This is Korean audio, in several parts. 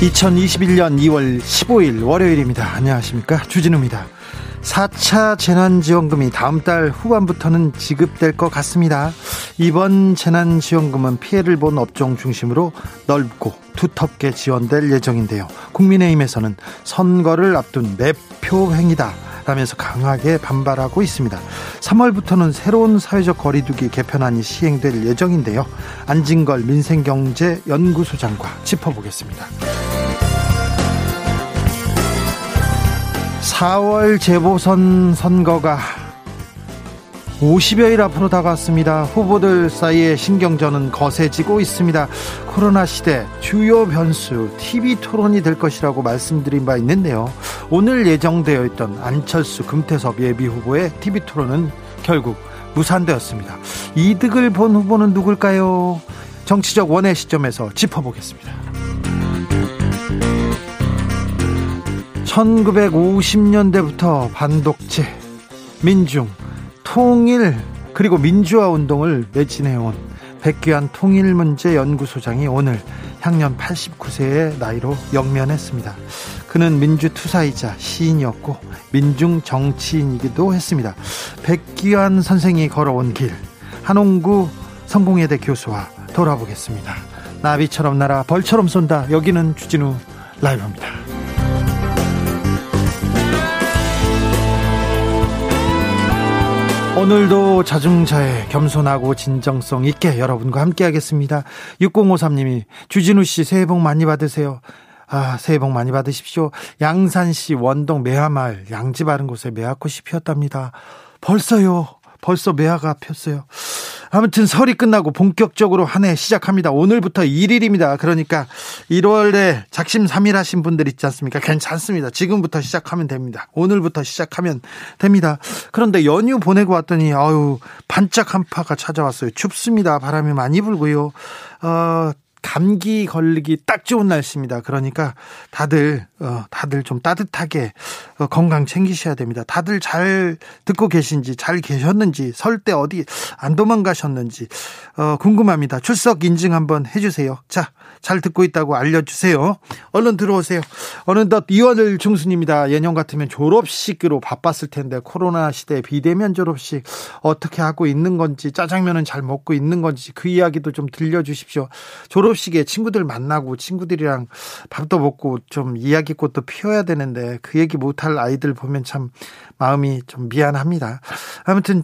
2021년 2월 15일 월요일입니다. 안녕하십니까. 주진우입니다. 4차 재난지원금이 다음 달 후반부터는 지급될 것 같습니다. 이번 재난지원금은 피해를 본 업종 중심으로 넓고 두텁게 지원될 예정인데요. 국민의힘에서는 선거를 앞둔 매표 행위다. 라면서 강하게 반발하고 있습니다. 3월부터는 새로운 사회적 거리두기 개편안이 시행될 예정인데요. 안진걸 민생경제연구소장과 짚어보겠습니다. 4월 재보선 선거가 50여일 앞으로 다가왔습니다. 후보들 사이에 신경전은 거세지고 있습니다. 코로나 시대 주요 변수 TV 토론이 될 것이라고 말씀드린 바 있는데요. 오늘 예정되어 있던 안철수 금태섭 예비 후보의 TV 토론은 결국 무산되었습니다. 이득을 본 후보는 누굴까요? 정치적 원의 시점에서 짚어보겠습니다. 1950년대부터 반독재, 민중, 통일 그리고 민주화 운동을 매진해온 백귀한 통일문제연구소장이 오늘 향년 89세의 나이로 영면했습니다. 그는 민주투사이자 시인이었고 민중 정치인이기도 했습니다. 백귀한 선생이 걸어온 길 한홍구 성공회대 교수와 돌아보겠습니다. 나비처럼 날아 벌처럼 쏜다. 여기는 주진우 라이브입니다. 오늘도 자중자애 겸손하고 진정성 있게 여러분과 함께 하겠습니다. 6053님이 주진우 씨 새해 복 많이 받으세요. 아, 새해 복 많이 받으십시오. 양산시 원동 매화마을 양지 바른 곳에 매화꽃이 피었답니다. 벌써요. 벌써 매화가 폈어요. 아무튼 설이 끝나고 본격적으로 한 해 시작합니다. 오늘부터 1일입니다. 그러니까 1월에 작심 3일 하신 분들 있지 않습니까? 괜찮습니다. 지금부터 시작하면 됩니다. 오늘부터 시작하면 됩니다. 그런데 연휴 보내고 왔더니 아유 반짝 한파가 찾아왔어요. 춥습니다. 바람이 많이 불고요. 어, 감기 걸리기 딱 좋은 날씨입니다. 그러니까 다들 어 다들 좀 따뜻하게 어, 건강 챙기셔야 됩니다. 다들 잘 듣고 계신지 잘 계셨는지 설 때 어디 안 도망가셨는지 어 궁금합니다. 출석 인증 한번 해 주세요. 자, 잘 듣고 있다고 알려 주세요. 얼른 들어오세요. 어느덧 2월 중순입니다. 예년 같으면 졸업식으로 바빴을 텐데 코로나 시대 비대면 졸업식 어떻게 하고 있는 건지 짜장면은 잘 먹고 있는 건지 그 이야기도 좀 들려 주십시오. 졸업 식에 친구들 만나고 친구들이랑 밥도 먹고 좀 이야기꽃도 피워야 되는데 그 얘기 못할 아이들 보면 참 마음이 좀 미안합니다. 아무튼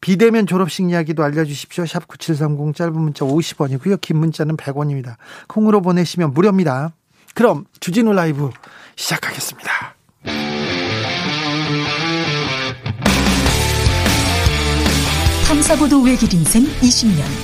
비대면 졸업식 이야기도 알려주십시오. 샵 9730 짧은 문자 50원이고요. 긴 문자는 100원입니다. 콩으로 보내시면 무료입니다. 그럼 주진우 라이브 시작하겠습니다. 탐사보도 외길 인생 20년.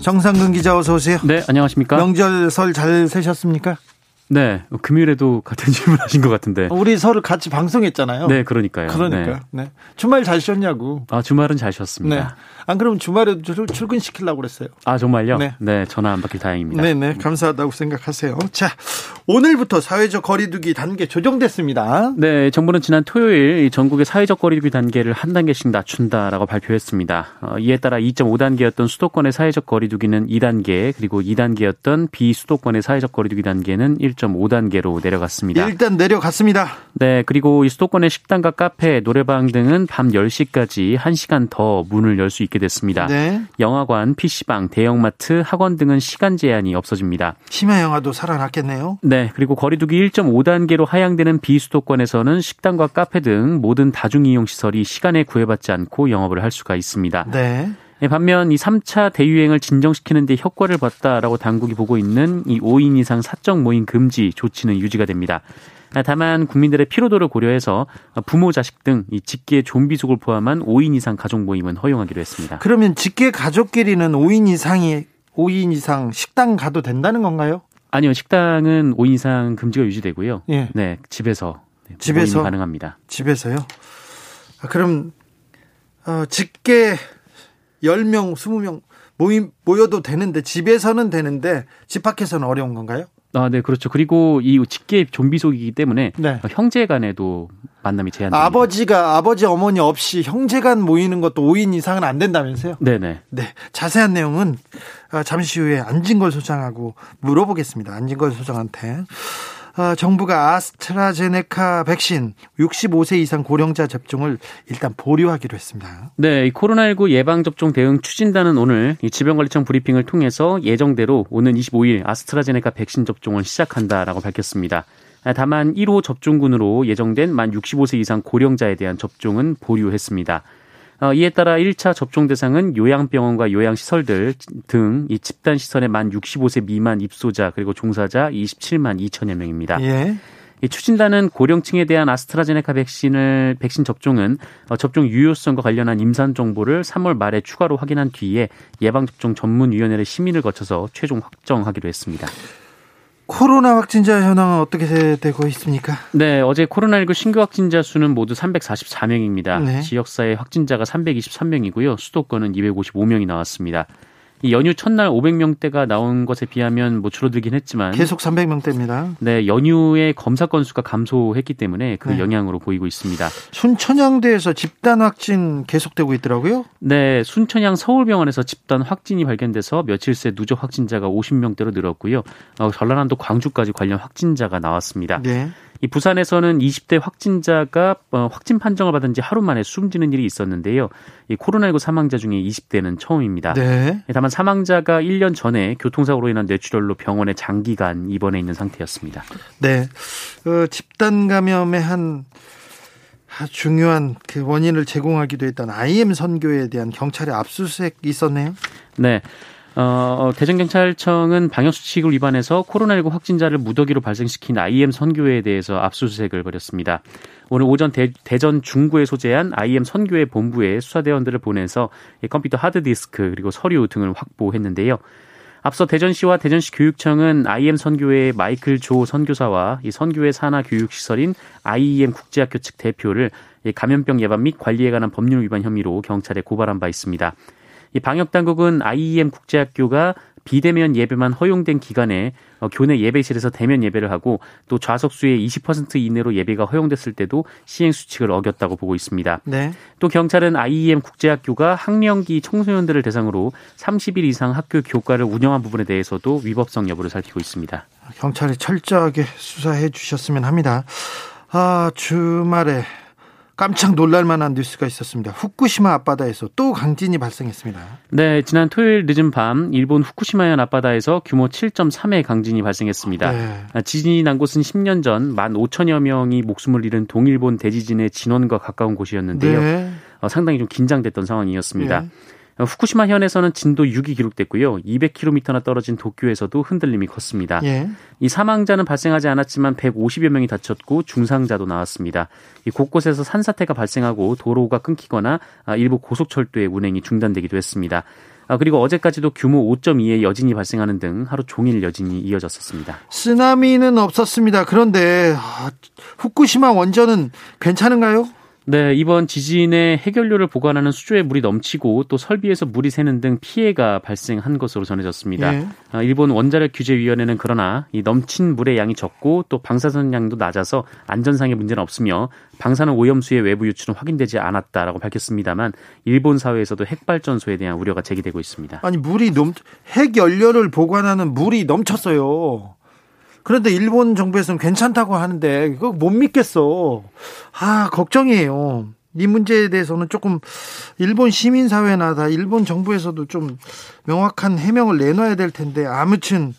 정상근 기자 어서 오세요. 네, 안녕하십니까? 명절 설 잘 세셨습니까? 네, 금요일에도 같은 질문하신 것 같은데. 우리 서로 같이 방송했잖아요. 네, 그러니까요. 그러니까. 네. 네. 주말 잘 쉬었냐고. 아, 주말은 잘 쉬었습니다. 네. 안 그러면 주말에도 출근시키려고 그랬어요. 아, 정말요? 네. 네, 전화 안 받길 다행입니다. 네, 네. 감사하다고 생각하세요. 자, 오늘부터 사회적 거리두기 단계 조정됐습니다. 네, 정부는 지난 토요일 전국의 사회적 거리두기 단계를 한 단계씩 낮춘다라고 발표했습니다. 어, 이에 따라 2.5단계였던 수도권의 사회적 거리두기는 2단계, 그리고 2단계였던 비수도권의 사회적 거리두기 단계는 1 1.5단계로 내려갔습니다. 일단 내려갔습니다. 네, 그리고 이 수도권의 식당과 카페, 노래방 등은 밤 10시까지 1시간 더 문을 열 수 있게 됐습니다. 네. 영화관, PC방, 대형마트, 학원 등은 시간 제한이 없어집니다. 심야 영화도 살아났겠네요. 네, 그리고 거리두기 1.5단계로 하향되는 비수도권에서는 식당과 카페 등 모든 다중이용 시설이 시간에 구애받지 않고 영업을 할 수가 있습니다. 네. 예, 반면 이 3차 대유행을 진정시키는 데 효과를 봤다라고 당국이 보고 있는 이 5인 이상 사적 모임 금지 조치는 유지가 됩니다. 다만 국민들의 피로도를 고려해서 부모 자식 등 이 직계 좀비속을 포함한 5인 이상 가족 모임은 허용하기로 했습니다. 그러면 직계 가족끼리는 5인 이상이 5인 이상 식당 가도 된다는 건가요? 아니요, 식당은 5인 이상 금지가 유지되고요. 예. 네, 집에서 네, 집에서 가능합니다. 집에서요? 아, 그럼 어, 직계 10명, 20명 모임 모여도 되는데 집에서는 되는데 집 밖에서는 어려운 건가요? 아, 네, 그렇죠. 그리고 이 직계 좀비속이기 때문에 네. 형제 간에도 만남이 제한됩니다. 아버지가 아버지 어머니 없이 형제 간 모이는 것도 5인 이상은 안 된다면서요? 네, 네. 네. 자세한 내용은 아, 잠시 후에 안진걸 소장하고 물어보겠습니다. 안진걸 소장한테. 어, 정부가 아스트라제네카 백신 65세 이상 고령자 접종을 일단 보류하기로 했습니다. 네, 코로나19 예방 접종 대응 추진단은 오늘 질병관리청 브리핑을 통해서 예정대로 오는 25일 아스트라제네카 백신 접종을 시작한다라고 밝혔습니다. 다만 1호 접종군으로 예정된 만 65세 이상 고령자에 대한 접종은 보류했습니다. 어, 이에 따라 1차 접종 대상은 요양병원과 요양시설들 등 이 집단 시설의 만 65세 미만 입소자 그리고 종사자 27만 2천여 명입니다. 예. 이 추진단은 고령층에 대한 아스트라제네카 백신을 백신 접종은 어, 접종 유효성과 관련한 임상 정보를 3월 말에 추가로 확인한 뒤에 예방 접종 전문위원회를 심의를 거쳐서 최종 확정하기로 했습니다. 코로나 확진자 현황은 어떻게 되고 있습니까? 네, 어제 코로나19 신규 확진자 수는 모두 344명입니다. 네. 지역사회 확진자가 323명이고요. 수도권은 255명이 나왔습니다. 이 연휴 첫날 500명대가 나온 것에 비하면 뭐 줄어들긴 했지만 계속 300명대입니다. 네, 연휴에 검사 건수가 감소했기 때문에 그 네. 영향으로 보이고 있습니다. 순천향대에서 집단 확진 계속되고 있더라고요. 네, 순천향 서울병원에서 집단 확진이 발견돼서 며칠 새 누적 확진자가 50명대로 늘었고요. 어, 전라남도 광주까지 관련 확진자가 나왔습니다. 네. 이 부산에서는 20대 확진자가 어, 확진 판정을 받은 지 하루 만에 숨지는 일이 있었는데요. 이 코로나19 사망자 중에 20대는 처음입니다. 네. 다만 사망자가 1년 전에 교통사고로 인한 뇌출혈로 병원에 장기간 입원해 있는 상태였습니다. 네. 어, 집단 감염의 한 중요한 그 원인을 제공하기도 했던 IM 선교에 대한 경찰의 압수수색이 있었네요. 네. 어, 어, 대전경찰청은 방역수칙을 위반해서 코로나19 확진자를 무더기로 발생시킨 IM 선교회에 대해서 압수수색을 벌였습니다. 오늘 오전 대, 전 중구에 소재한 IM 선교회 본부에 수사대원들을 보내서 컴퓨터 하드디스크 그리고 서류 등을 확보했는데요. 앞서 대전시와 대전시 교육청은 IM 선교회 마이클 조 선교사와 이 선교회 산하 교육시설인 IEM 국제학교 측 대표를 감염병 예방 및 관리에 관한 법률 위반 혐의로 경찰에 고발한 바 있습니다. 이 방역 당국은 IEM 국제학교가 비대면 예배만 허용된 기간에 어, 교내 예배실에서 대면 예배를 하고 또 좌석수의 20% 이내로 예배가 허용됐을 때도 시행 수칙을 어겼다고 보고 있습니다. 네. 또 경찰은 IEM 국제학교가 학령기 청소년들을 대상으로 30일 이상 학교 교과를 운영한 부분에 대해서도 위법성 여부를 살피고 있습니다. 경찰이 철저하게 수사해 주셨으면 합니다. 아, 주말에 깜짝 놀랄 만한 뉴스가 있었습니다. 후쿠시마 앞바다에서 또 강진이 발생했습니다. 네, 지난 토요일 늦은 밤 일본 후쿠시마현 앞바다에서 규모 7.3의 강진이 발생했습니다. 네. 지진이 난 곳은 10년 전 15,000여 명이 목숨을 잃은 동일본 대지진의 진원과 가까운 곳이었는데요. 네. 어, 상당히 좀 긴장됐던 상황이었습니다. 네. 후쿠시마 현에서는 진도 6이 기록됐고요. 200km나 떨어진 도쿄에서도 흔들림이 컸습니다. 예. 이 사망자는 발생하지 않았지만 150여 명이 다쳤고 중상자도 나왔습니다. 이 곳곳에서 산사태가 발생하고 도로가 끊기거나 아, 일부 고속철도의 운행이 중단되기도 했습니다. 아, 그리고 어제까지도 규모 5.2의 여진이 발생하는 등 하루 종일 여진이 이어졌었습니다. 쓰나미는 없었습니다. 그런데 아, 후쿠시마 원전은 괜찮은가요? 네, 이번 지진에 해결료를 보관하는 수조에 물이 넘치고 또 설비에서 물이 새는 등 피해가 발생한 것으로 전해졌습니다. 예. 아, 일본 원자력 규제위원회는 그러나 이 넘친 물의 양이 적고 또 방사선 양도 낮아서 안전상의 문제는 없으며 방사능 오염수의 외부 유출은 확인되지 않았다라고 밝혔습니다만 일본 사회에서도 핵발전소에 대한 우려가 제기되고 있습니다. 아니 물이 넘 핵 연료를 보관하는 물이 넘쳤어요. 그런데 일본 정부에서는 괜찮다고 하는데 그거 못 믿겠어. 아, 걱정이에요. 이 문제에 대해서는 조금 일본 시민 사회나 다 일본 정부에서도 좀 명확한 해명을 내놔야 될 텐데 아무튼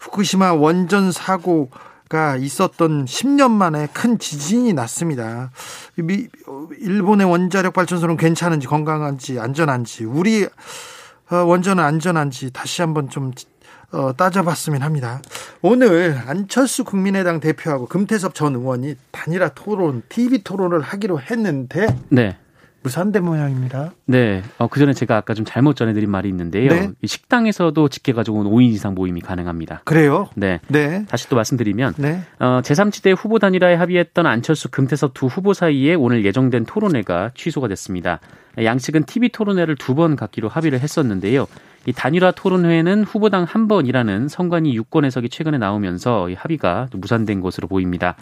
후쿠시마 원전 사고 가 있었던 10년 만에 큰 지진이 났습니다. 일본의 원자력 발전소는 괜찮은지 건강한지 안전한지 우리 어, 원전은 안전한지 다시 한번 좀 어, 따져봤으면 합니다. 오늘 안철수 국민의당 대표하고 금태섭 전 의원이 단일화 토론, TV 토론을 하기로 했는데 네. 무산된 모양입니다. 네. 어, 그 전에 제가 아까 좀 잘못 전해드린 말이 있는데요. 네. 식당에서도 직계 가족은 5인 이상 모임이 가능합니다. 그래요? 네. 네. 다시 또 말씀드리면 네. 어, 제3지대 후보 단일화에 합의했던 안철수 금태섭 두 후보 사이에 오늘 예정된 토론회가 취소가 됐습니다. 양측은 TV 토론회를 두 번 갖기로 합의를 했었는데요. 이 단일화 토론회는 후보당 한 번이라는 선관위 유권 해석이 최근에 나오면서 이 합의가 무산된 것으로 보입니다.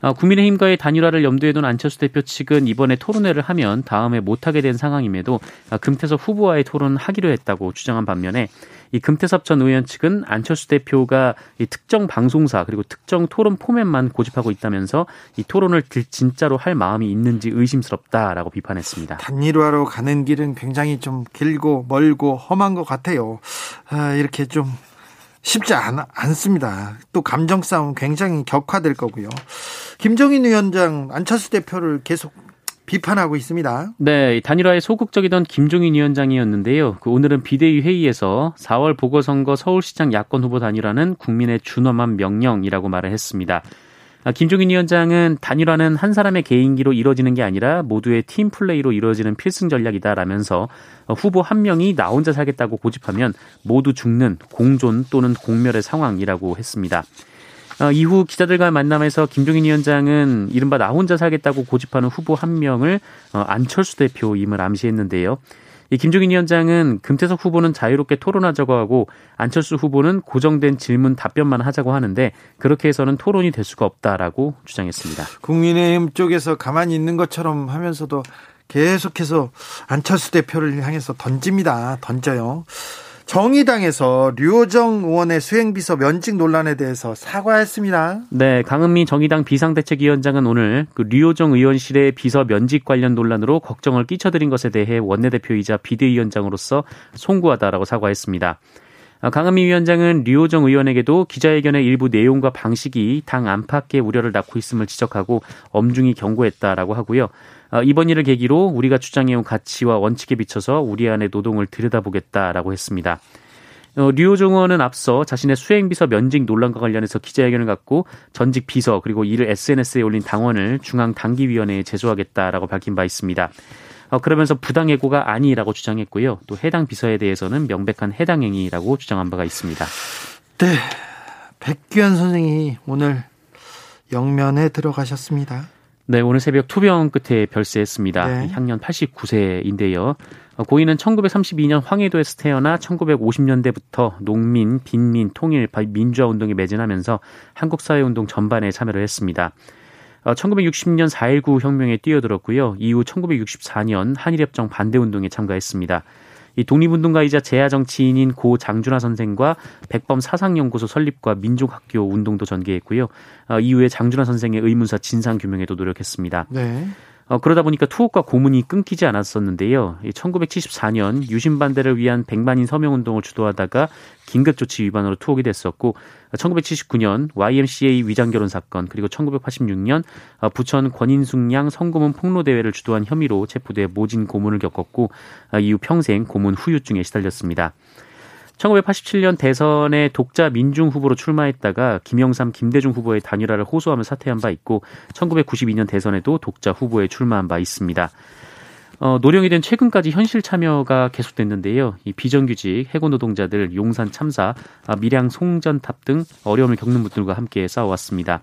어, 국민의힘과의 단일화를 염두에 둔 안철수 대표 측은 이번에 토론회를 하면 다음에 못하게 된 상황임에도 아, 금태섭 후보와의 토론을 하기로 했다고 주장한 반면에 이 금태섭 전 의원 측은 안철수 대표가 이 특정 방송사 그리고 특정 토론 포맷만 고집하고 있다면서 이 토론을 진짜로 할 마음이 있는지 의심스럽다라고 비판했습니다. 단일화로 가는 길은 굉장히 좀 길고 멀고 험한 것 같아요. 아, 이렇게 좀 쉽지 않, 않습니다. 또 감정 싸움 굉장히 격화될 거고요. 김정인 위원장 안철수 대표를 계속 비판하고 있습니다. 네, 단일화에 소극적이던 김종인 위원장이었는데요. 그 오늘은 비대위 회의에서 4월 보궐선거 서울시장 야권 후보 단일화는 국민의 준엄한 명령이라고 말을 했습니다. 아, 김종인 위원장은 단일화는 한 사람의 개인기로 이루어지는 게 아니라 모두의 팀 플레이로 이루어지는 필승 전략이다라면서 후보 한 명이 나 혼자 살겠다고 고집하면 모두 죽는 공존 또는 공멸의 상황이라고 했습니다. 어, 이후 기자들과 만남에서 김종인 위원장은 이른바 나 혼자 살겠다고 고집하는 후보 한 명을 어, 안철수 대표임을 암시했는데요. 이 김종인 위원장은 금태석 후보는 자유롭게 토론하자고 하고 안철수 후보는 고정된 질문 답변만 하자고 하는데 그렇게 해서는 토론이 될 수가 없다라고 주장했습니다. 국민의힘 쪽에서 가만히 있는 것처럼 하면서도 계속해서 안철수 대표를 향해서 던집니다. 던져요. 정의당에서 류호정 의원의 수행비서 면직 논란에 대해서 사과했습니다. 네, 강은미 정의당 비상대책위원장은 오늘 그 류호정 의원실의 비서 면직 관련 논란으로 걱정을 끼쳐드린 것에 대해 원내대표이자 비대위원장으로서 송구하다라고 사과했습니다. 아, 강은미 위원장은 류호정 의원에게도 기자회견의 일부 내용과 방식이 당 안팎의 우려를 낳고 있음을 지적하고 엄중히 경고했다라고 하고요. 어, 이번 일을 계기로 우리가 주장해온 가치와 원칙에 비춰서 우리 안의 노동을 들여다보겠다라고 했습니다. 어, 류호정 의원은 앞서 자신의 수행비서 면직 논란과 관련해서 기자회견을 갖고 전직 비서 그리고 이를 SNS에 올린 당원을 중앙 당기위원회에 제소하겠다라고 밝힌 바 있습니다. 어, 그러면서 부당 해고가 아니라고 주장했고요. 또 해당 비서에 대해서는 명백한 해당 행위라고 주장한 바가 있습니다. 네. 백규현 선생이 오늘 영면에 들어가셨습니다. 네, 오늘 새벽 투병 끝에 별세했습니다. 네. 향년 89세인데요. 어, 고인은 1932년 황해도에서 태어나 1950년대부터 농민, 빈민, 통일, 민주화 운동에 매진하면서 한국 사회 운동 전반에 참여를 했습니다. 1960년 4.19 혁명에 뛰어들었고요. 이후 1964년 한일협정 반대운동에 참가했습니다. 이 독립운동가이자 재야 정치인인 고 장준하 선생과 백범 사상연구소 설립과 민족학교 운동도 전개했고요. 어, 이후에 장준하 선생의 의문사 진상 규명에도 노력했습니다. 네. 어, 그러다 보니까 투옥과 고문이 끊기지 않았었는데요. 1974년 유신 반대를 위한 백만인 서명 운동을 주도하다가 긴급 조치 위반으로 투옥이 됐었고 1979년 YMCA 위장 결혼 사건 그리고 1986년 어, 부천 권인숙 양 성고문 폭로 대회를 주도한 혐의로 체포돼 모진 고문을 겪었고 어, 이후 평생 고문 후유증에 시달렸습니다. 1987년 대선에 독자 민중 후보로 출마했다가 김영삼, 김대중 후보의 단일화를 호소하며 사퇴한 바 있고 1992년 대선에도 독자 후보에 출마한 바 있습니다. 어, 노령이 된 최근까지 현실 참여가 계속됐는데요. 이 비정규직 해고 노동자들, 용산 참사, 아, 밀양 송전탑 등 어려움을 겪는 분들과 함께 싸워왔습니다.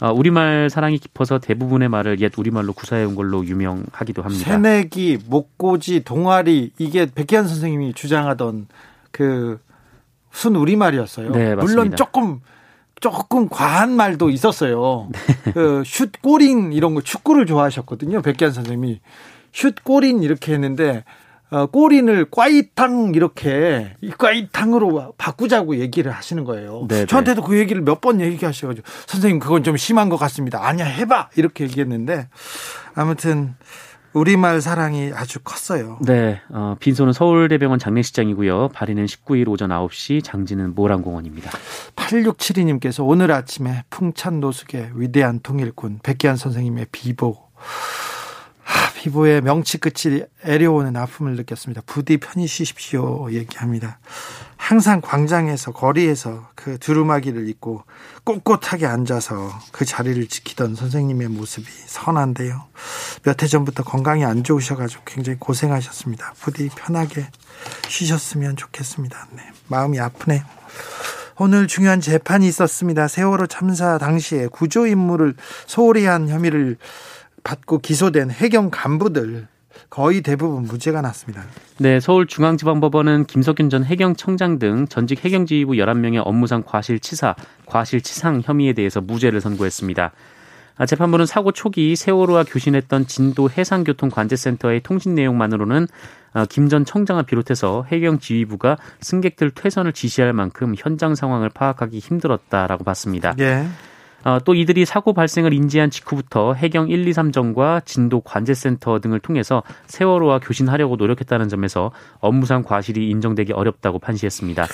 어, 우리말 사랑이 깊어서 대부분의 말을 옛 우리말로 구사해온 걸로 유명하기도 합니다. 새내기, 목고지, 동아리 이게 백기환 선생님이 주장하던 그 순 우리말이었어요. 네, 물론 조금 조금 과한 말도 있었어요. 네. 그슛 꼬린 이런 거 축구를 좋아하셨거든요. 백기환 선생님이 슛 골인 이렇게 했는데 어, 꼬린을 꽈이탕 이렇게 꽈이탕으로 바꾸자고 얘기를 하시는 거예요. 네네. 네. 저한테도 그 얘기를 몇 번 얘기하셔가지고 선생님 그건 좀 심한 것 같습니다. 아니야 해봐 이렇게 얘기했는데 아무튼 우리말 사랑이 아주 컸어요. 네, 어, 빈소는 서울대병원 장례식장이고요. 발인은 19일 오전 9시, 장지는 모란공원입니다. 8672님께서 오늘 아침에 풍찬 노숙의 위대한 통일군 백기환 선생님의 비보 피부에 명치 끝이 애려오는 아픔을 느꼈습니다. 부디 편히 쉬십시오 얘기합니다. 항상 광장에서 거리에서 그 두루마기를 입고 꼿꼿하게 앉아서 그 자리를 지키던 선생님의 모습이 선한데요. 몇 해 전부터 건강이 안 좋으셔가지고 굉장히 고생하셨습니다. 부디 편하게 쉬셨으면 좋겠습니다. 네, 마음이 아프네요. 오늘 중요한 재판이 있었습니다. 세월호 참사 당시에 구조 임무를 소홀히 한 혐의를 받고 기소된 해경 간부들 거의 대부분 무죄가 났습니다. 네, 서울중앙지방법원은 김석균 전 해경청장 등 전직 해경지휘부 11명의 업무상 과실치사, 과실치상 혐의에 대해서 무죄를 선고했습니다. 아, 재판부는 사고 초기 세월호와 교신했던 진도 해상교통관제센터의 통신 내용만으로는 아, 김전 청장을 비롯해서 해경 지휘부가 승객들 퇴선을 지시할 만큼 현장 상황을 파악하기 힘들었다라고 봤습니다. 예. 어, 또 이들이 사고 발생을 인지한 직후부터 해경 1, 2, 3정과 진도 관제센터 등을 통해서 세월호와 교신하려고 노력했다는 점에서 업무상 과실이 인정되기 어렵다고 판시했습니다.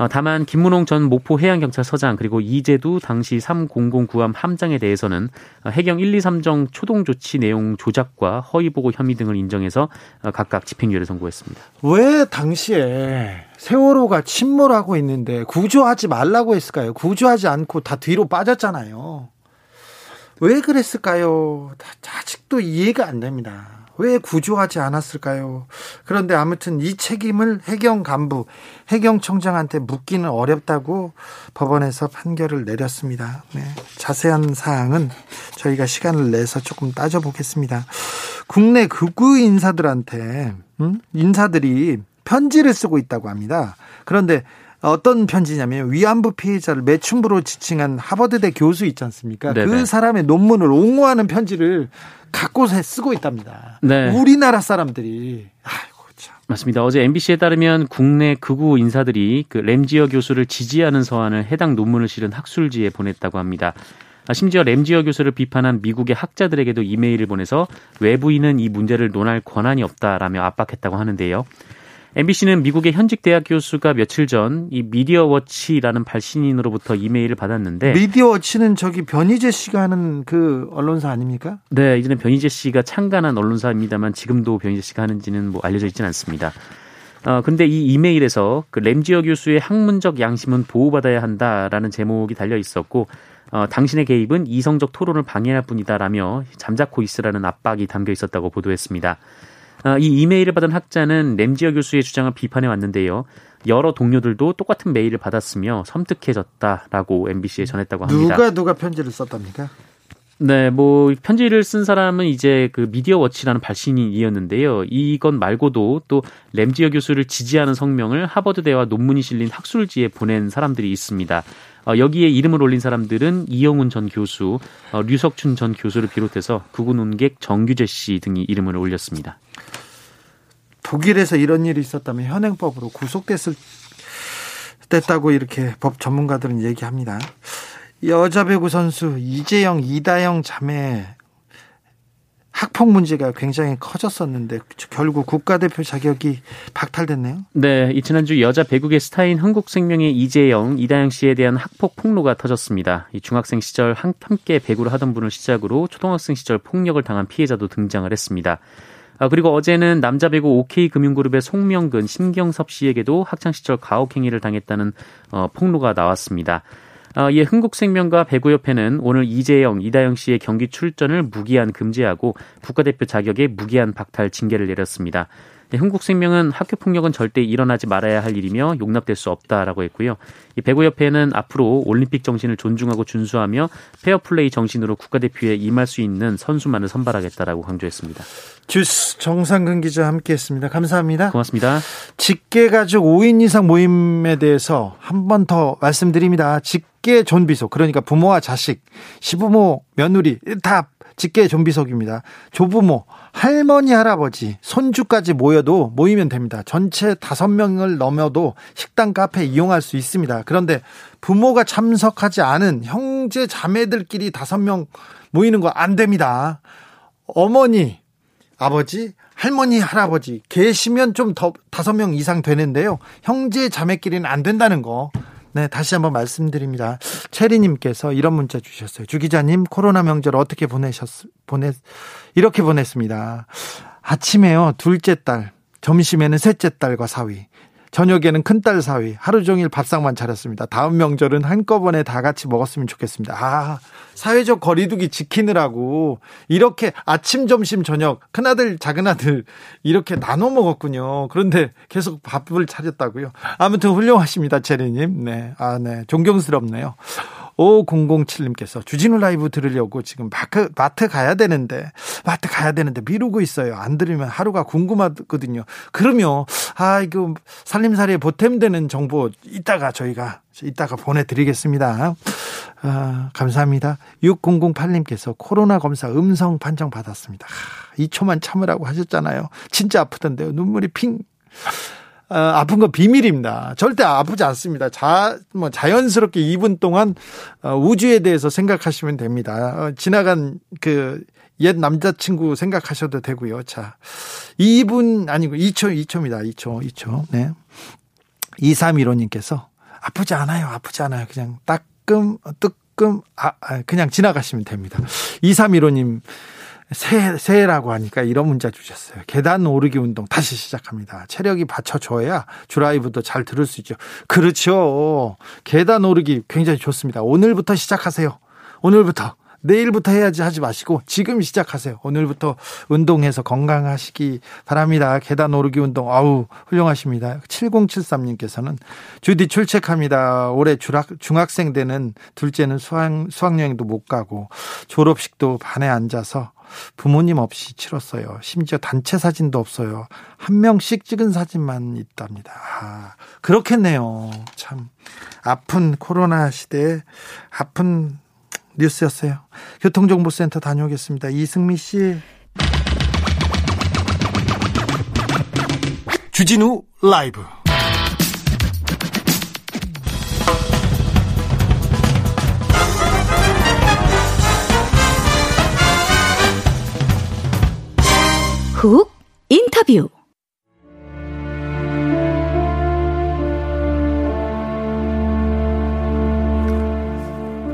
어, 다만 김문홍 전 모포 해양경찰서장 그리고 이재두 당시 3009함 함장에 대해서는 해경 1, 2, 3정 초동 조치 내용 조작과 허위 보고 혐의 등을 인정해서 어, 각각 집행유예를 선고했습니다. 왜 당시에 세월호가 침몰하고 있는데 구조하지 말라고 했을까요? 구조하지 않고 다 뒤로 빠졌잖아요. 왜 그랬을까요? 아직도 이해가 안 됩니다. 왜 구조하지 않았을까요? 그런데 아무튼 이 책임을 해경 간부, 해경 청장한테 묻기는 어렵다고 법원에서 판결을 내렸습니다. 네. 자세한 사항은 저희가 시간을 내서 조금 따져보겠습니다. 국내 극우 인사들한테, 음? 인사들이 편지를 쓰고 있다고 합니다. 그런데 어떤 편지냐면 위안부 피해자를 매춘부로 지칭한 하버드대 교수 있지 않습니까? 그 네네. 그 사람의 논문을 옹호하는 편지를 갖고서 쓰고 있답니다. 네. 우리나라 사람들이 아이고 참. 맞습니다. 어제 MBC에 따르면 국내 극우 인사들이 그 램지어 교수를 지지하는 서한을 해당 논문을 실은 학술지에 보냈다고 합니다. 아, 심지어 램지어 교수를 비판한 미국의 학자들에게도 이메일을 보내서 외부인은 이 문제를 논할 권한이 없다라며 압박했다고 하는데요. MBC는 미국의 현직 대학 교수가 며칠 전 이 미디어워치라는 발신인으로부터 이메일을 받았는데 미디어워치는 저기 변희재 씨가 하는 그 언론사 아닙니까? 네, 이제는 변희재 씨가 창간한 언론사입니다만 지금도 변희재 씨가 하는지는 뭐 알려져 있지는 않습니다. 어, 근데 이 이메일에서 그 램지어 교수의 학문적 양심은 보호받아야 한다라는 제목이 달려 있었고 어, 당신의 개입은 이성적 토론을 방해할 뿐이다라며 잠자코 있으라는 압박이 담겨 있었다고 보도했습니다. 아, 이 이메일을 받은 학자는 램지어 교수의 주장을 비판해 왔는데요. 여러 동료들도 똑같은 메일을 받았으며 섬뜩해졌다라고 MBC에 전했다고 합니다. 누가 누가 편지를 썼답니까? 네, 뭐 편지를 쓴 사람은 이제 그 미디어 워치라는 발신인이었는데요. 이건 말고도 또 램지어 교수를 지지하는 성명을 하버드 대와 논문이 실린 학술지에 보낸 사람들이 있습니다. 어, 여기에 이름을 올린 사람들은 이영훈 전 교수, 어, 류석춘 전 교수를 비롯해서 구구논객 정규재 씨 등이 이름을 올렸습니다. 독일에서 이런 일이 있었다면 현행법으로 구속됐을 됐다고 이렇게 법 전문가들은 얘기합니다. 여자 배구 선수 이재영, 이다영 자매 학폭 문제가 굉장히 커졌었는데 결국 국가대표 자격이 박탈됐네요. 네, 이 지난주 여자 배구계 스타인 한국생명의 이재영, 이다영 씨에 대한 학폭 폭로가 터졌습니다. 이 중학생 시절 함께 배구를 하던 분을 시작으로 초등학생 시절 폭력을 당한 피해자도 등장을 했습니다. 아, 그리고 어제는 남자 배구 OK금융그룹의 송명근, 심경섭 씨에게도 학창 시절 가혹 행위를 당했다는 어, 폭로가 나왔습니다. 아, 이에 흥국생명과 배구협회는 오늘 이재영, 이다영 씨의 경기 출전을 무기한 금지하고 국가대표 자격에 무기한 박탈 징계를 내렸습니다. 네, 흥국생명은 학교 폭력은 절대 일어나지 말아야 할 일이며 용납될 수 없다라고 했고요. 이 배구협회는 앞으로 올림픽 정신을 존중하고 준수하며 페어플레이 정신으로 국가대표에 임할 수 있는 선수만을 선발하겠다라고 강조했습니다. 주스 정상근 기자 함께했습니다. 감사합니다. 고맙습니다. 직계 가족 5인 이상 모임에 대해서 한 번 더 말씀드립니다. 직 직계 존비속 그러니까 부모와 자식, 시부모, 며느리 다 직계 존비속입니다. 조부모, 할머니, 할아버지, 손주까지 모여도 모이면 됩니다. 전체 다섯 명을 넘어도 식당, 카페 이용할 수 있습니다. 그런데 부모가 참석하지 않은 형제 자매들끼리 다섯 명 모이는 거 안 됩니다. 어머니, 아버지, 할머니, 할아버지 계시면 좀 더 다섯 명 이상 되는데요. 형제 자매끼리는 안 된다는 거. 네, 다시 한번 말씀드립니다. 체리님께서 이런 문자 주셨어요. 주 기자님, 코로나 명절 어떻게 보내셨, 보내, 이렇게 보냈습니다. 아침에요, 둘째 딸, 점심에는 셋째 딸과 사위, 저녁에는 큰딸 사위 하루 종일 밥상만 차렸습니다. 다음 명절은 한꺼번에 다 같이 먹었으면 좋겠습니다. 아, 사회적 거리두기 지키느라고 이렇게 아침, 점심, 저녁 큰아들, 작은아들 이렇게 나눠 먹었군요. 그런데 계속 밥을 차렸다고요. 아무튼 훌륭하십니다, 체리님. 네. 아, 네. 존경스럽네요. 5007님께서 주진우 라이브 들으려고 지금 마트, 마트 가야 되는데, 마트 가야 되는데 미루고 있어요. 안 들으면 하루가 궁금하거든요. 그러면, 아, 이거 살림살이에 보탬되는 정보 이따가 저희가, 이따가 보내드리겠습니다. 아, 감사합니다. 6008님께서 코로나 검사 음성 판정 받았습니다. 아, 2초만 참으라고 하셨잖아요. 진짜 아프던데요. 눈물이 핑. 어, 아픈 건 비밀입니다. 절대 아프지 않습니다. 자, 뭐 자연스럽게 2분 동안 어, 우주에 대해서 생각하시면 됩니다. 어, 지나간 그 옛 남자친구 생각하셔도 되고요. 자, 2분 아니고 2초, 2초입니다. 2초, 2초. 네. 2315님께서 아프지 않아요. 아프지 않아요. 그냥 따끔, 뜨끔, 아, 아 그냥 지나가시면 됩니다. 2315님, 새, 새해라고 하니까 이런 문자 주셨어요. 계단 오르기 운동 다시 시작합니다. 체력이 받쳐줘야 주라이브도 잘 들을 수 있죠. 그렇죠. 계단 오르기 굉장히 좋습니다. 오늘부터 시작하세요. 오늘부터. 내일부터 해야지 하지 마시고 지금 시작하세요. 오늘부터 운동해서 건강하시기 바랍니다. 계단 오르기 운동 아우 훌륭하십니다. 7073님께서는 주디 출첵합니다. 올해 중학, 중학생 되는 둘째는 수학, 수학여행도 못 가고 졸업식도 반에 앉아서 부모님 없이 치렀어요. 심지어 단체 사진도 없어요. 한 명씩 찍은 사진만 있답니다. 아, 그렇겠네요. 참 아픈 코로나 시대에 아픈 뉴스였어요. 교통정보센터 다녀오겠습니다. 이승미 씨. 주진우 라이브. 훅 인터뷰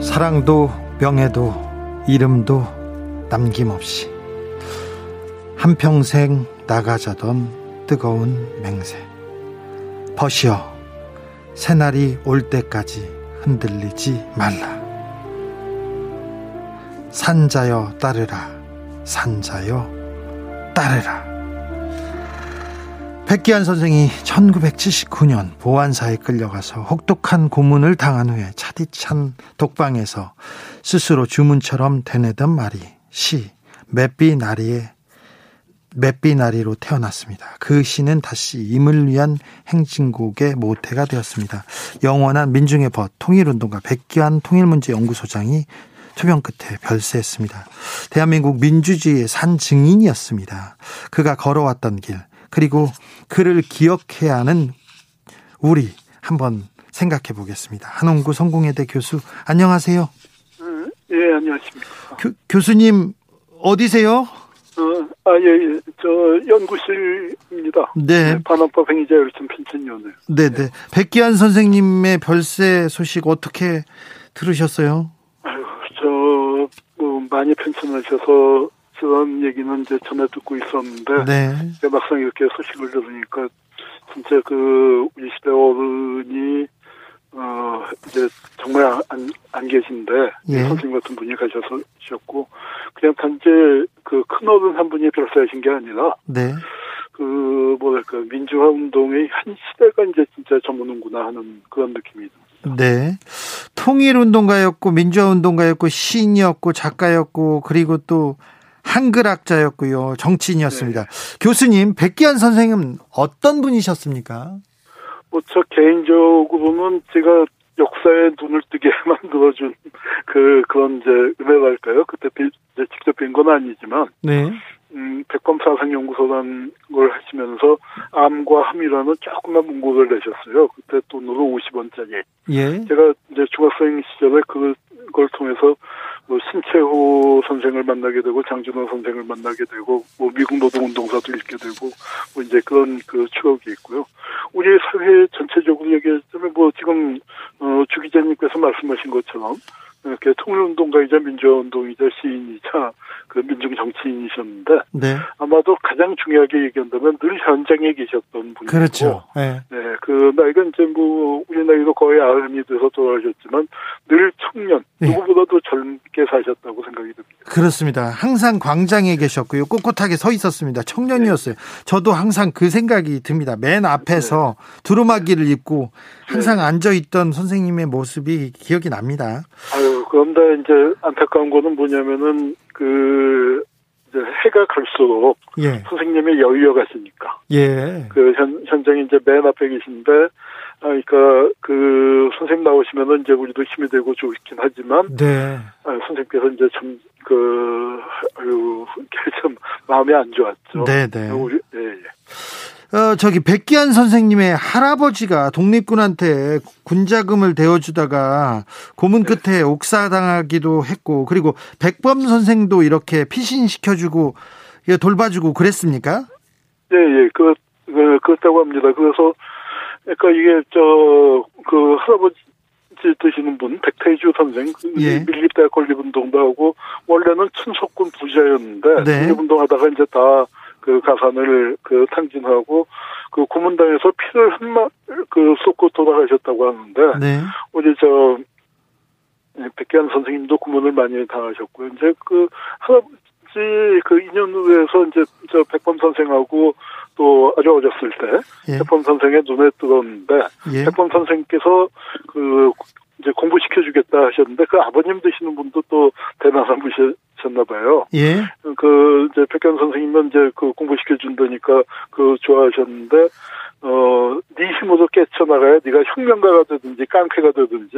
사랑도 명예도 이름도 남김없이 한평생 나가자던 뜨거운 맹세 버시어 새날이 올 때까지 흔들리지 말라 산자여 따르라 산자여 따르라. 백기환 선생이 1979년 보안사에 끌려가서 혹독한 고문을 당한 후에 차디찬 독방에서 스스로 주문처럼 되뇌던 말이 시 맷비 나리의 맷비 나리로 태어났습니다. 그 시는 다시 임을 위한 행진곡의 모태가 되었습니다. 영원한 민중의 벗 통일운동가 백기환 통일문제연구소장이 투병 끝에 별세했습니다. 대한민국 민주주의의 산 증인이었습니다. 그가 걸어왔던 길, 그리고 그를 기억해야 하는 우리 한번 생각해 보겠습니다. 한홍구 성공회대 교수, 안녕하세요. 음, 예, 안녕하십니까. 교, 교수님, 어디세요? 어, 아, 예, 예. 저, 연구실입니다. 네. 네 반환법 행위자 열전 펜션위원회. 네네. 네. 백기환 선생님의 별세 소식 어떻게 들으셨어요? 많이 편찮으셔서 그런 얘기는 이제 전해 듣고 있었는데 네. 막상 이렇게 소식을 들으니까 진짜 그 우리 시대 어른이 어 이제 정말 안, 안 계신데 예. 선생님 같은 분이 가셔서셨고 그냥 단지 그 큰 어른 한 분이 별세하신 게 아니라 네. 그 뭐랄까 민주화 운동의 한 시대가 이제 진짜 저무는구나 하는 그런 느낌이 듭니다. 네. 통일 운동가였고 민주화 운동가였고 시인이었고 작가였고 그리고 또 한글학자였고요 정치인이었습니다. 네. 교수님 백기환 선생은 어떤 분이셨습니까? 뭐 저 개인적으로는 제가 역사에 눈을 뜨게 만들어준 그 그런 이제 은혜랄까요? 그때 비, 이제 직접 뵌 건 아니지만 네. 음, 백범사상연구소란 걸 하시면서 암과 함이라는 조그만 문구를 내셨어요. 그때 돈으로 50원짜리. 예. 제가 이제 중학생 시절에 그걸 통해서 뭐 신채호 선생을 만나게 되고 장준호 선생을 만나게 되고 뭐 미국 노동운동사도 읽게 되고 뭐 이제 그런 그 추억이 있고요. 우리 사회 전체적으로 얘기하자면 뭐 지금 어 주 기자님께서 말씀하신 것처럼 이렇게 통일운동가이자 민주화운동이자 시인이자 그 민중 정치인이셨는데 네. 아마도 가장 중요하게 얘기한다면 늘 현장에 계셨던 분이고 그렇죠. 네. 네. 그 나이가 이제 뭐 우리 나이도 거의 아흔이 돼서 돌아가셨지만 늘 청년 네. 누구보다도 젊게 사셨다고 생각이 듭니다. 그렇습니다. 항상 광장에 계셨고요. 꼿꼿하게 서 있었습니다. 청년이었어요. 네. 저도 항상 그 생각이 듭니다. 맨 앞에서 네. 두루마기를 입고 항상 네. 앉아 있던 선 생님의 모습이 기억이 납니다. 아유 그런데 이제 안타까운 거는 뭐냐면은 그 이제 해가 갈수록 예. 선생님이 여유어 가시니까. 예. 그 현, 현장에 이제 맨 앞에 계신데, 아, 그러니까 그 선생님 나오시면은 이제 우리도 힘이 되고 좋긴 하지만, 네. 아, 선생님께서 이제 참, 그, 아유, 참 마음이 안 좋았죠. 네네. 네. 우리, 예, 예. 어, 저기 백기환 선생님의 할아버지가 독립군한테 군자금을 대어주다가 고문 네. 끝에 옥사당하기도 했고 그리고 백범 선생도 이렇게 피신 시켜주고 돌봐주고 그랬습니까? 네, 예, 그, 그 그렇다고 합니다. 그래서 그러니까 이게 저 그 할아버지 드시는 분 백태주 선생 그 예. 밀립대 건립운동도 하고 원래는 천석군 부자였는데 네. 건립운동하다가 이제 다 그 가산을 그 탕진하고 그 고문당에서 피를 한마 그 쏟고 돌아가셨다고 하는데 네. 우리 저 백기환 선생님도 고문을 많이 당하셨고요. 이제 그 할아버지 그 인연으로해서 이제 저 백범 선생하고 또 아주 어렸을 때 예. 백범 선생의 눈에 들었는데 예. 백범 선생께서 그 이제 공부시켜주겠다 하셨는데 그 아버님 되시는 분도 또 대단한 분이셨나 봐요. 예. 그 이제 백현 선생님은 이제 그 공부시켜준다니까 그 좋아하셨는데 어, 네 힘으로 깨쳐나가야 네가 혁명가가 되든지 깡패가 되든지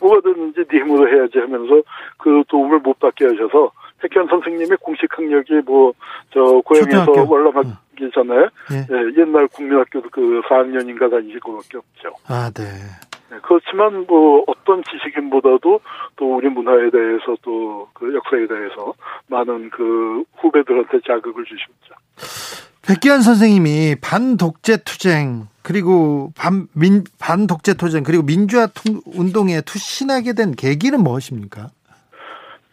뭐가 되든지 네 힘으로 해야지 하면서 그 도움을 못 받게 하셔서 백현 선생님의 공식 학력이 뭐 저 고향에서 월남하기 전에 예. 예, 옛날 국민학교도 그 4학년인가 다니실 것 밖에 없죠. 아, 네. 네, 그렇지만 뭐 어떤 지식인보다도 또 우리 문화에 대해서 또 그 역사에 대해서 많은 그 후배들한테 자극을 주셨죠. 백기환 선생님이 반독재 투쟁 그리고 반민 반독재 투쟁 그리고 민주화 운동에 투신하게 된 계기는 무엇입니까?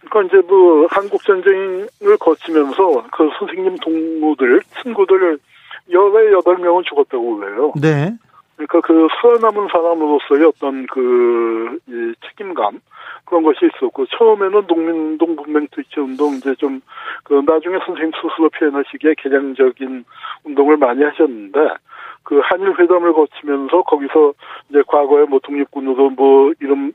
그러니까 이제 뭐 한국 전쟁을 거치면서 그 선생님 동무들 친구들 열에 여덟 명은 죽었다고 그래요. 네. 그러니까 그 살아남은 사람으로서의 어떤 그, 이 책임감, 그런 것이 있었고, 처음에는 농민운동, 문맹 투치 운동, 이제 좀, 그, 나중에 선생님 스스로 표현하시기에 개량적인 운동을 많이 하셨는데, 그 한일 회담을 거치면서 거기서 이제 과거에 뭐 독립군으로 뭐 이름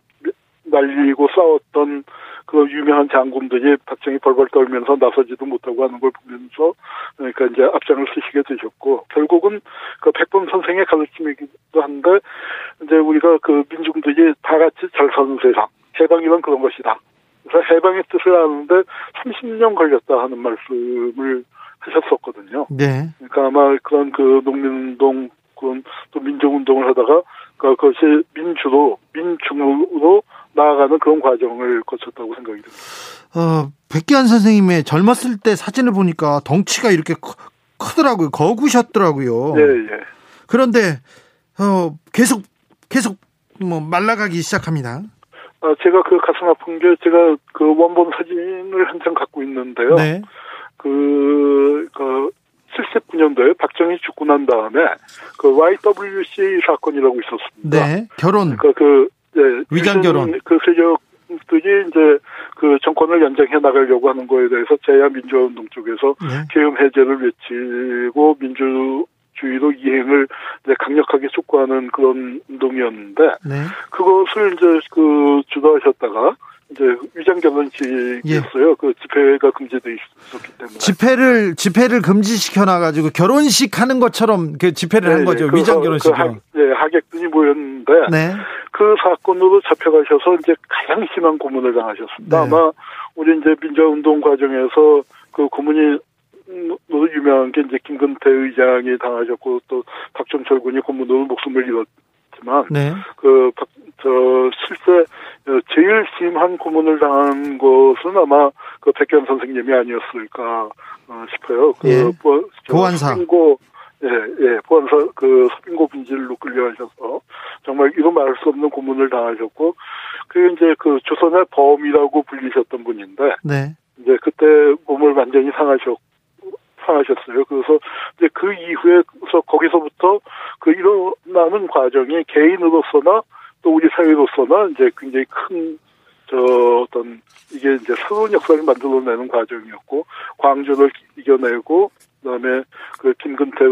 날리고 싸웠던 그 유명한 장군들이 박정희 벌벌 떨면서 나서지도 못하고 하는 걸 보면서 그러니까 이제 앞장을 쓰시게 되셨고 결국은 그 백범 선생의 가르침이기도 한데 이제 우리가 그 민중들이 다 같이 잘 사는 세상 해방이란 그런 것이다. 그래서 해방의 뜻을 아는데 30년 걸렸다 하는 말씀을 하셨었거든요. 네. 그러니까 아마 그런 그 농민운동 그런 또 민족운동을 하다가 그 그것이 민주로 민중으로 나아가는 그런 과정을 거쳤다고 생각이 듭니다. 어, 백기환 선생님의 젊었을 때 사진을 보니까 덩치가 이렇게 크, 더라고요 거구셨더라고요. 예, 예. 그런데 어, 계속 계속 뭐 말라가기 시작합니다. 아, 제가 그 가슴 아픈 게 제가 그 원본 사진을 한 장 갖고 있는데요. 네. 그, 그 79년도에 박정희 죽고 난 다음에 그 YWC 사건이라고 있었습니다. 네. 결혼. 그러니까 그 예, 위장 결혼. 그 세력들이 이제 그 정권을 연장해 나가려고 하는 거에 대해서 제야 민주화 운동 쪽에서 네. 계엄 해제를 외치고 민주주의 민주주의로 이행을 이제 강력하게 촉구하는 그런 운동이었는데 네. 그것을 이제 그 주도하셨다가 이제 위장 결혼식이었어요. 예. 그 집회가 금지돼 있었기 때문에 집회를 집회를 금지시켜 놔가지고 결혼식 하는 것처럼 그 집회를 네, 한 거죠. 그, 위장 결혼식이요. 그 하, 네, 하객들이 모였는데 네. 그 사건으로 잡혀가셔서 이제 가장 심한 고문을 당하셨습니다. 네. 아마 우리 이제 민주운동 과정에서 그 고문이 또 유명한 게 이제 김근태 의장이 당하셨고 또 박정철 군이 고문으로 목숨을 잃었지만 네. 그저 실제 제일 심한 고문을 당한 것은 아마 그 백현 선생님이 아니었을까 어, 싶어요. 그 예. 보, 보안사. 고 예, 예, 보안사 그 서빙고 분질로 끌려가셔서 정말 이루 말할 수 없는 고문을 당하셨고 그게 이제 그 조선의 범이라고 불리셨던 분인데 네. 이제 그때 몸을 완전히 상하셨 상하셨어요. 그래서 이제 그 이후에 서 거기서부터 그 일어나는 과정이 개인으로서나 또 우리 사회로서나 이제 굉장히 큰 저 어떤 이게 이제 새로운 역사를 만들어내는 과정이었고 광주를 이겨내고 그다음에 그 김근태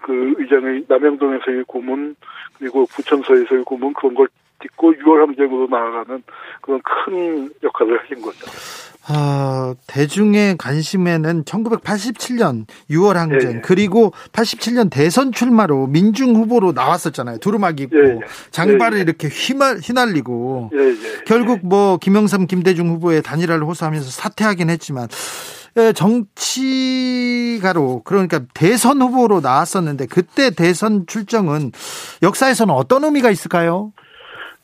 그 의장의 남양동에서의 고문 그리고 부천서에서의 고문 그런 걸 딛고 6월 항쟁으로 나아가는 그런 큰 역할을 하신 거죠. 어, 대중의 관심에는 1987년 6월 항쟁 예, 예. 그리고 87년 대선 출마로 민중 후보로 나왔었잖아요. 두루마기 입고 예, 예. 장발을 예, 예. 이렇게 휘말, 휘날리고 결국 뭐 김영삼 김대중 후보의 단일화를 호소하면서 사퇴하긴 했지만 정치가로 그러니까 대선 후보로 나왔었는데 그때 대선 출정은 역사에서는 어떤 의미가 있을까요?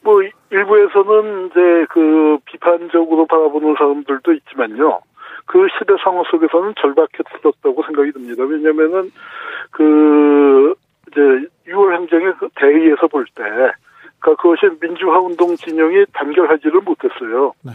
뭐 일부에서는 이제 그 비판적으로 바라보는 사람들도 있지만요. 그 시대 상황 속에서는 절박했었다고 생각이 듭니다. 왜냐면은 그 이제 6월 행정의 그 대의에서 볼 때, 그러니까 그것이 민주화 운동 진영이 단결하지를 못했어요. 네.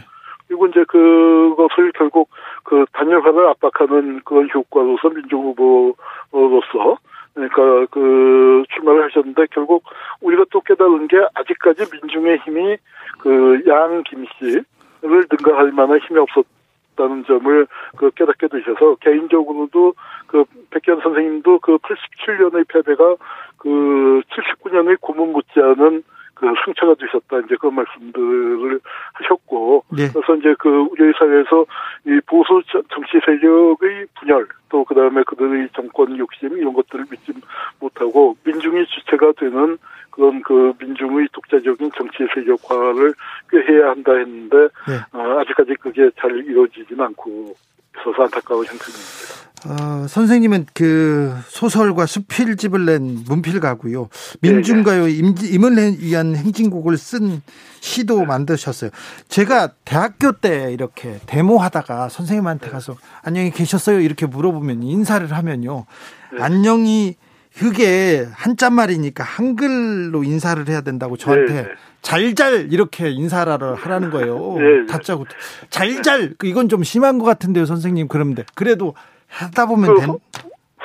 그리고 이제 그것을 결국 그 단일화를 압박하는 그런 효과로서 민주 후보로서 그러니까 그 출마를 하셨는데 결국 우리가 또 깨달은 게 아직까지 민중의 힘이 그 양 김씨를 능가할 만한 힘이 없었다는 점을 그 깨닫게 되셔서 개인적으로도 그 백현 선생님도 그 87년의 패배가 그 79년의 고문 못지않은 그 상처가 되셨다 이제 그런 말씀들을 하셨고 네. 그래서 이제 그 우리 사회에서 이 보수 정치 세력의 분열 또 그다음에 그들의 정권 욕심 이런 것들을 믿지 못하고 민중이 주체가 되는 그런 그 민중의 독자적인 정치 세력화를 꾀해야 한다 했는데 네. 어, 아직까지 그게 잘 이루어지지는 않고 있어서 안타까운 형편입니다. 어, 선생님은 그 소설과 수필집을 낸 문필가고요. 민중가요 임을 위한 행진곡을 쓴 시도 만드셨어요. 제가 대학교 때 이렇게 데모하다가 선생님한테 가서 안녕히 계셨어요 이렇게 물어보면 인사를 하면요. 네. 안녕히 그게 한자말이니까 한글로 인사를 해야 된다고 저한테 네. 잘잘 이렇게 인사를 하라는 거예요. 네. 다짜고 잘잘 이건 좀 심한 것 같은데요, 선생님. 그런데 그래도 하다 보면 그, 된...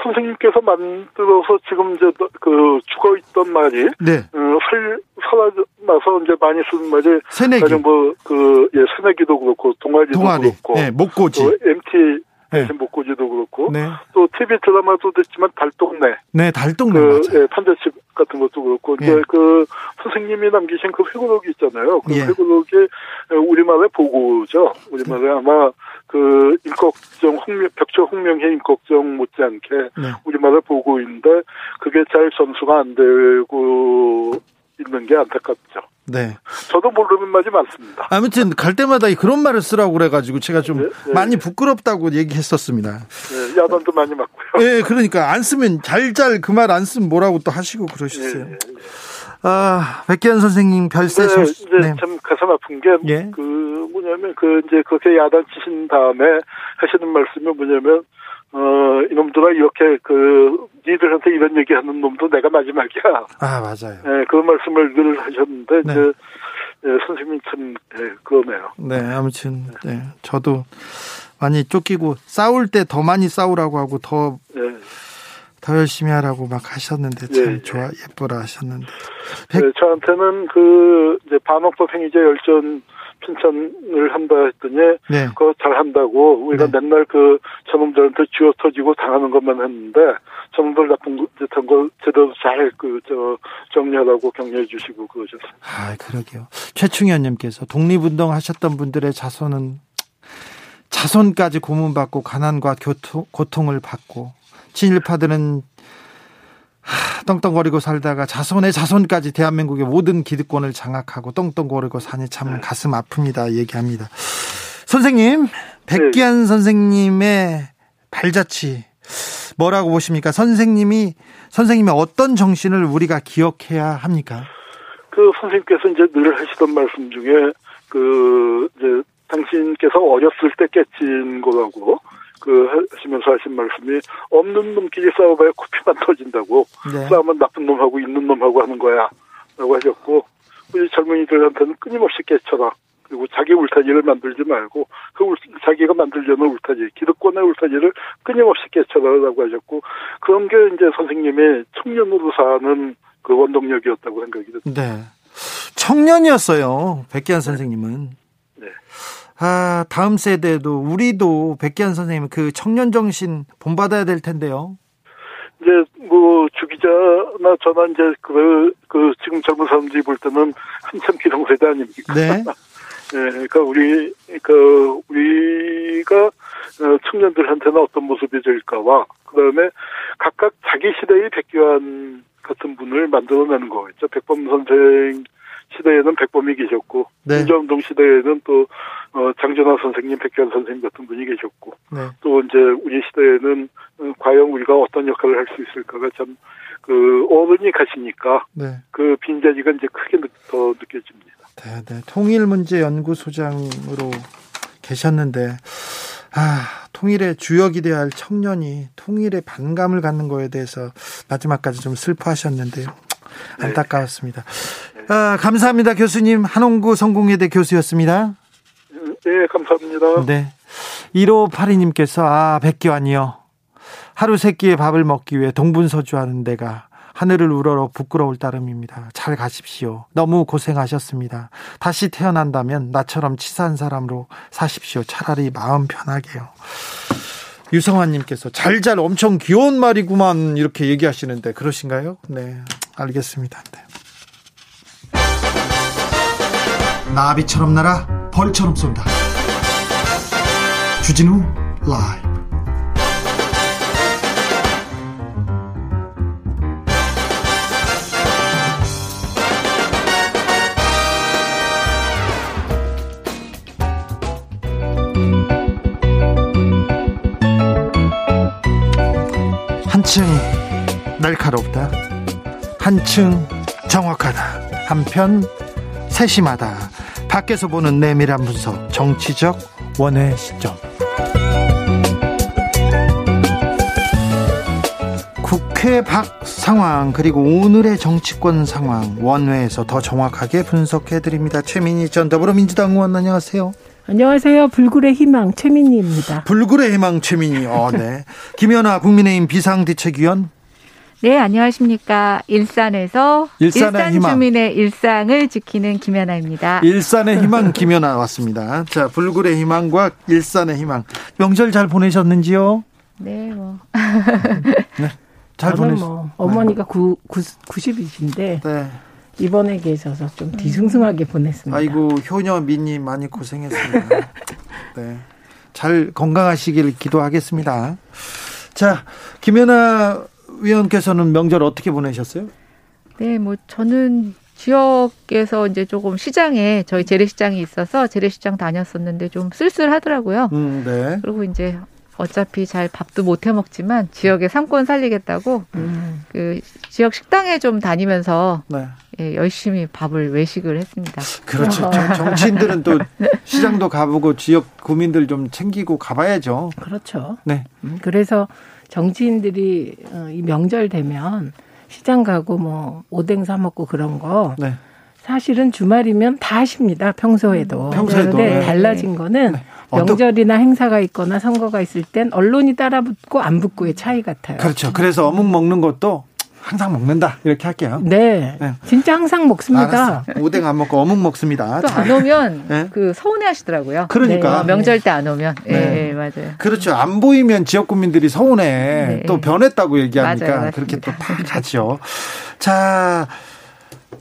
선생님께서 만들어서 지금 이제 그 죽어 있던 말이 네. 어, 살 살아나서 이제 많이 쓰는 말이 새내기 뭐그 예, 새내기도 그렇고 동아리도 동아리. 그렇고 네, 목고지 MT 네. 목고지도 그렇고 네. 또 TV 드라마도 됐지만 달동네 네 달동네 그 예, 판자집 같은 것도 그렇고 예. 이제 그 선생님이 남기신 그 회고록이 있잖아요. 그 예. 회고록이 우리말의 보고죠. 우리말에 아마 그 임꺽정 홍명 벽초 홍명회 임꺽정 못지않게 네. 우리말의 보고인데 그게 잘 전수가 안 되고 있는 게 안타깝죠. 네. 저도 모르는 말이 많습니다. 아무튼 갈 때마다 그런 말을 쓰라고 그래가지고 제가 좀 네, 네. 많이 부끄럽다고 얘기했었습니다. 네, 야단도 많이 맞고요. 네, 그러니까 안 쓰면 잘잘 그 말 안 쓰면 뭐라고 또 하시고 그러셨어요. 네, 네, 네. 아, 백기현 선생님 별세 네, 소식. 네. 참 가슴 아픈 게, 예. 그, 뭐냐면, 그, 이제 그렇게 야단 치신 다음에 하시는 말씀이 뭐냐면, 어, 이놈들아, 이렇게 그, 니들한테 이런 얘기 하는 놈도 내가 마지막이야. 아, 맞아요. 네, 그 말씀을 늘 하셨는데, 네. 이제, 네, 선생님 참, 네, 그러네요. 네, 아무튼, 네, 저도 많이 쫓기고, 싸울 때 더 많이 싸우라고 하고, 더, 네. 더 열심히 하라고 막 하셨는데 참 네. 좋아 예뻐라 하셨는데 백... 네, 저한테는 그 이제 반옥법 행위자 열전 핀천을 한다 했더니 네. 그거 잘 한다고 우리가 네. 맨날 그 저놈들한테 쥐어 터지고 당하는 것만 했는데 저놈들 나쁜 듯한 걸 제대로 잘 그 저 정리하라고 격려해 주시고 그러셨어요. 아 그러게요. 최충현님께서 독립운동 하셨던 분들의 자손은 자손까지 고문받고 가난과 교통, 고통을 받고 친일파들은 하, 떵떵거리고 살다가 자손의 자손까지 대한민국의 모든 기득권을 장악하고 떵떵거리고 사니 참 네. 가슴 아픕니다. 얘기합니다. 선생님, 백기환 네. 선생님의 발자취 뭐라고 보십니까? 선생님이 선생님의 어떤 정신을 우리가 기억해야 합니까? 그 선생님께서 이제 늘 하시던 말씀 중에 그 이제 당신께서 어렸을 때 깨친 거라고 그 하시면서 하신 말씀이 없는 놈끼리 싸워봐야 코피만 터진다고 네. 싸우면 나쁜 놈하고 있는 놈하고 하는 거야라고 하셨고 우리 젊은이들한테는 끊임없이 깨쳐라 그리고 자기 울타리를 만들지 말고 그 울, 자기가 만들려는 울타리 기득권의 울타리를 끊임없이 깨쳐라라고 하셨고 그런 게 이제 선생님의 청년으로 사는 그 원동력이었다고 생각이 듭니다. 네. 청년이었어요. 백기환 선생님은. 아, 다음 세대도 우리도 백기환 선생님 그 청년 정신 본받아야 될 텐데요. 이제 뭐 주기자나 저나 이제 그, 그 지금 젊은 사람들이 볼 때는 한참 기성세대 아닙니까? 네. 네, 그러니까 우리 그 우리가 어, 청년들한테는 어떤 모습이 될까와 그다음에 각각 자기 시대의 백기환 같은 분을 만들어내는 거겠죠. 백범 선생 시대에는 백범이 계셨고 네. 민주운동 시대에는 또 어, 장전화 선생님, 백현 선생님 같은 분이 계셨고 네. 또 이제 우리 시대에는 어, 과연 우리가 어떤 역할을 할 수 있을까가 참 그 어른이 가시니까 네. 그 빈자리가 이제 크게 더 느껴집니다. 네, 네. 통일 문제 연구소장으로 계셨는데 아, 통일의 주역이 되어야 할 청년이 통일의 반감을 갖는 거에 대해서 마지막까지 좀 슬퍼하셨는데요. 네. 안타까웠습니다. 아, 감사합니다, 교수님. 한홍구 성공회대 교수였습니다. 네, 감사합니다. 네. 1582님께서, 아, 백기환이요. 하루 세 끼의 밥을 먹기 위해 동분서주하는 데가 하늘을 우러러 부끄러울 따름입니다. 잘 가십시오. 너무 고생하셨습니다. 다시 태어난다면 나처럼 치사한 사람으로 사십시오. 차라리 마음 편하게요. 유성환님께서 잘잘 엄청 귀여운 말이구만 이렇게 얘기하시는데 그러신가요? 네, 알겠습니다. 네. 나비처럼 날아 벌처럼 쏜다. 주진우 라이브. 한층 날카롭다. 한층 정확하다. 한편 세심하다. 밖에서 보는 내밀한 분석, 정치적 원의 시점. 국회 밖 상황 그리고 오늘의 정치권 상황 원회에서 더 정확하게 분석해 드립니다. 최민희 전 더불어민주당 의원 안녕하세요. 안녕하세요. 불굴의 희망 최민희입니다. 불굴의 희망 최민희. 어, 네. 김연아 국민의힘 비상대책위원 네, 안녕하십니까. 일산에서 일산의 일산 희망. 주민의 일상을 지키는 김연아입니다. 일산의 희망 김연아 왔습니다. 자, 불굴의 희망과 일산의 희망. 명절 잘 보내셨는지요? 네, 뭐. 네. 잘 보냈. 뭐 어머니가 구, 구, 90이신데 네. 이번에 계셔서 좀 뒤숭숭하게 보냈습니다. 아이고 효녀 민님 많이 고생했습니다. 네. 잘 건강하시길 기도하겠습니다. 자, 김연아 위원께서는 명절 어떻게 보내셨어요? 네, 뭐 저는 지역에서 이제 조금 시장에 저희 재래시장이 있어서 재래시장 다녔었는데 좀 쓸쓸하더라고요. 음, 네. 그리고 이제 어차피 잘 밥도 못 해 먹지만 지역의 상권 살리겠다고 음. 그 지역 식당에 좀 다니면서 네. 예, 열심히 밥을 외식을 했습니다. 그렇죠. 정치인들은 또 시장도 가보고 지역 구민들 좀 챙기고 가봐야죠. 그렇죠. 네. 음, 그래서 정치인들이 어, 이 명절 되면 시장 가고 뭐 오뎅 사 먹고 그런 거 네. 사실은 주말이면 다 하십니다. 평소에도. 음, 평소에도. 그런데 네. 달라진 거는 네. 명절이나 행사가 있거나 선거가 있을 땐 언론이 따라붙고 안 붙고의 차이 같아요. 그렇죠. 그래서 어묵 먹는 것도 항상 먹는다 이렇게 할게요. 네, 네. 진짜 항상 먹습니다. 알았어. 오뎅 안 먹고 어묵 먹습니다. 또안 오면 네? 그 서운해하시더라고요. 그러니까 네, 명절 때 안 오면. 네. 네. 맞아요. 그렇죠. 안 보이면 지역 국민들이 서운해. 네. 또 변했다고 얘기하니까 맞아요, 그렇게 또 다 가죠. 자.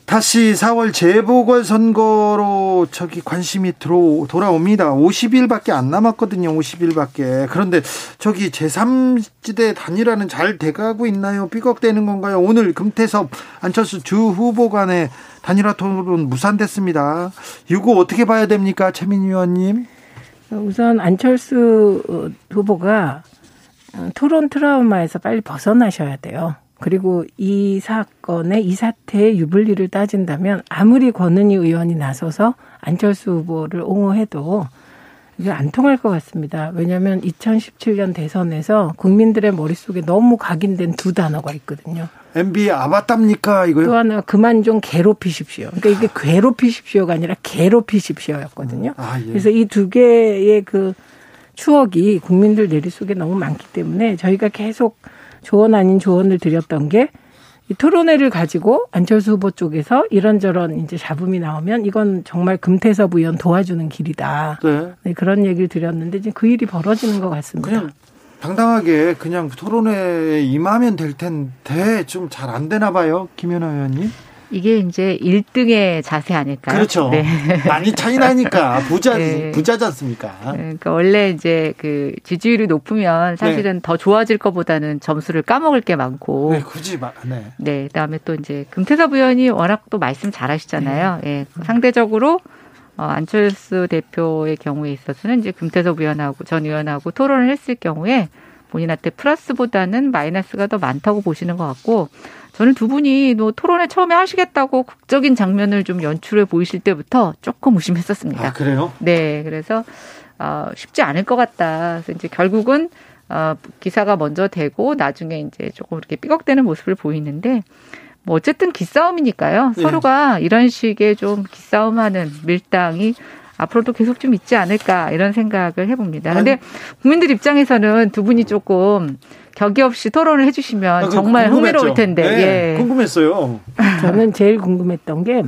다시 4월 재보궐 선거로 저기 관심이 들어 돌아옵니다. 50일밖에 안 남았거든요. 50일밖에. 그런데 저기 제3지대 단일화는 잘 돼가고 있나요? 삐걱대는 건가요? 오늘 금태섭 안철수 주 후보 간의 단일화 토론 무산됐습니다. 이거 어떻게 봐야 됩니까? 최민희 의원님. 우선 안철수 후보가 토론 트라우마에서 빨리 벗어나셔야 돼요. 그리고 이 사건의 이 사태의 유불리를 따진다면 아무리 권은희 의원이 나서서 안철수 후보를 옹호해도 이게 안 통할 것 같습니다. 왜냐하면 2017년 대선에서 국민들의 머릿속에 너무 각인된 두 단어가 있거든요. MB 아바답니까 이거요? 또 하나 그만 좀 괴롭히십시오. 그러니까 이게 괴롭히십시오가 아니라 괴롭히십시오였거든요. 아, 예. 그래서 이 두 개의 그 추억이 국민들 내릿속에 너무 많기 때문에 저희가 계속 조언 아닌 조언을 드렸던 게 이 토론회를 가지고 안철수 후보 쪽에서 이런저런 이제 잡음이 나오면 이건 정말 금태섭 의원 도와주는 길이다. 네. 네 그런 얘기를 드렸는데 지금 그 일이 벌어지는 것 같습니다. 그냥 당당하게 그냥 토론회에 임하면 될 텐데 좀 잘 안 되나 봐요, 김연아 의원님. 이게 이제 1등의 자세 아닐까요? 그렇죠. 네. 많이 차이 나니까 부자 네. 부자지 않습니까? 네. 그러니까 원래 이제 그 지지율이 높으면 사실은 네. 더 좋아질 것보다는 점수를 까먹을 게 많고. 네, 굳이 막 네. 네, 그다음에 또 이제 금태섭 의원이 워낙 또 말씀 잘하시잖아요. 예. 네. 상대적으로 어, 안철수 대표의 경우에 있어서는 이제 금태섭 의원하고 전 의원하고 토론을 했을 경우에 본인한테 플러스보다는 마이너스가 더 많다고 보시는 것 같고 저는 두 분이 뭐 토론회 처음에 하시겠다고 극적인 장면을 좀 연출해 보이실 때부터 조금 의심했었습니다. 아, 그래요? 네, 그래서 어, 쉽지 않을 것 같다. 그래서 이제 결국은 어, 기사가 먼저 되고 나중에 이제 조금 이렇게 삐걱대는 모습을 보이는데 뭐 어쨌든 기싸움이니까요. 네. 서로가 이런 식의 좀 기싸움하는 밀당이 앞으로도 계속 좀 있지 않을까 이런 생각을 해봅니다. 근데 국민들 입장에서는 두 분이 조금 격이 없이 토론을 해주시면 아, 정말 궁금했죠. 흥미로울 텐데. 네, 예. 궁금했어요. 저는 제일 궁금했던 게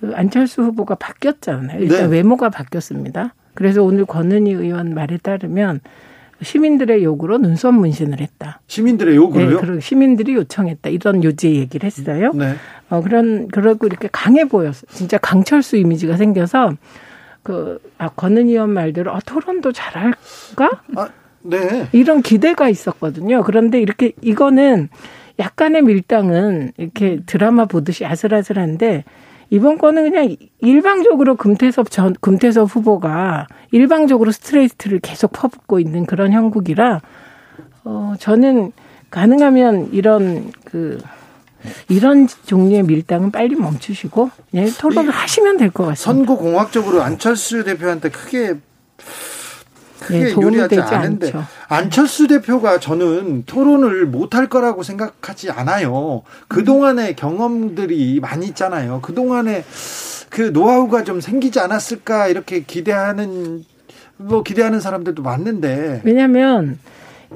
그 안철수 후보가 바뀌었잖아요. 일단 네. 외모가 바뀌었습니다. 그래서 오늘 권은희 의원 말에 따르면 시민들의 요구로 눈썹 문신을 했다. 시민들의 요구로요? 네, 시민들이 요청했다. 이런 요지의 얘기를 했어요. 네. 어, 그런, 그러고 이렇게 강해 보였어. 진짜 강철수 이미지가 생겨서 그, 아, 권은희 의원 말대로, 아, 토론도 잘할까? 아, 네. 이런 기대가 있었거든요. 그런데 이렇게 이거는 약간의 밀당은 이렇게 드라마 보듯이 아슬아슬한데 이번 거는 그냥 일방적으로 금태섭 전 금태섭 후보가 일방적으로 스트레이트를 계속 퍼붓고 있는 그런 형국이라 어 저는 가능하면 이런 그 이런 종류의 밀당은 빨리 멈추시고 예, 토론을 하시면 될 것 같습니다. 선거 공학적으로 안철수 대표한테 크게 크게 네, 유리하지 않은데 않죠. 안철수 대표가 저는 토론을 못할 거라고 생각하지 않아요. 그 동안의 경험들이 많이 있잖아요. 그 동안에 그 노하우가 좀 생기지 않았을까 이렇게 기대하는 뭐 기대하는 사람들도 많는데 왜냐하면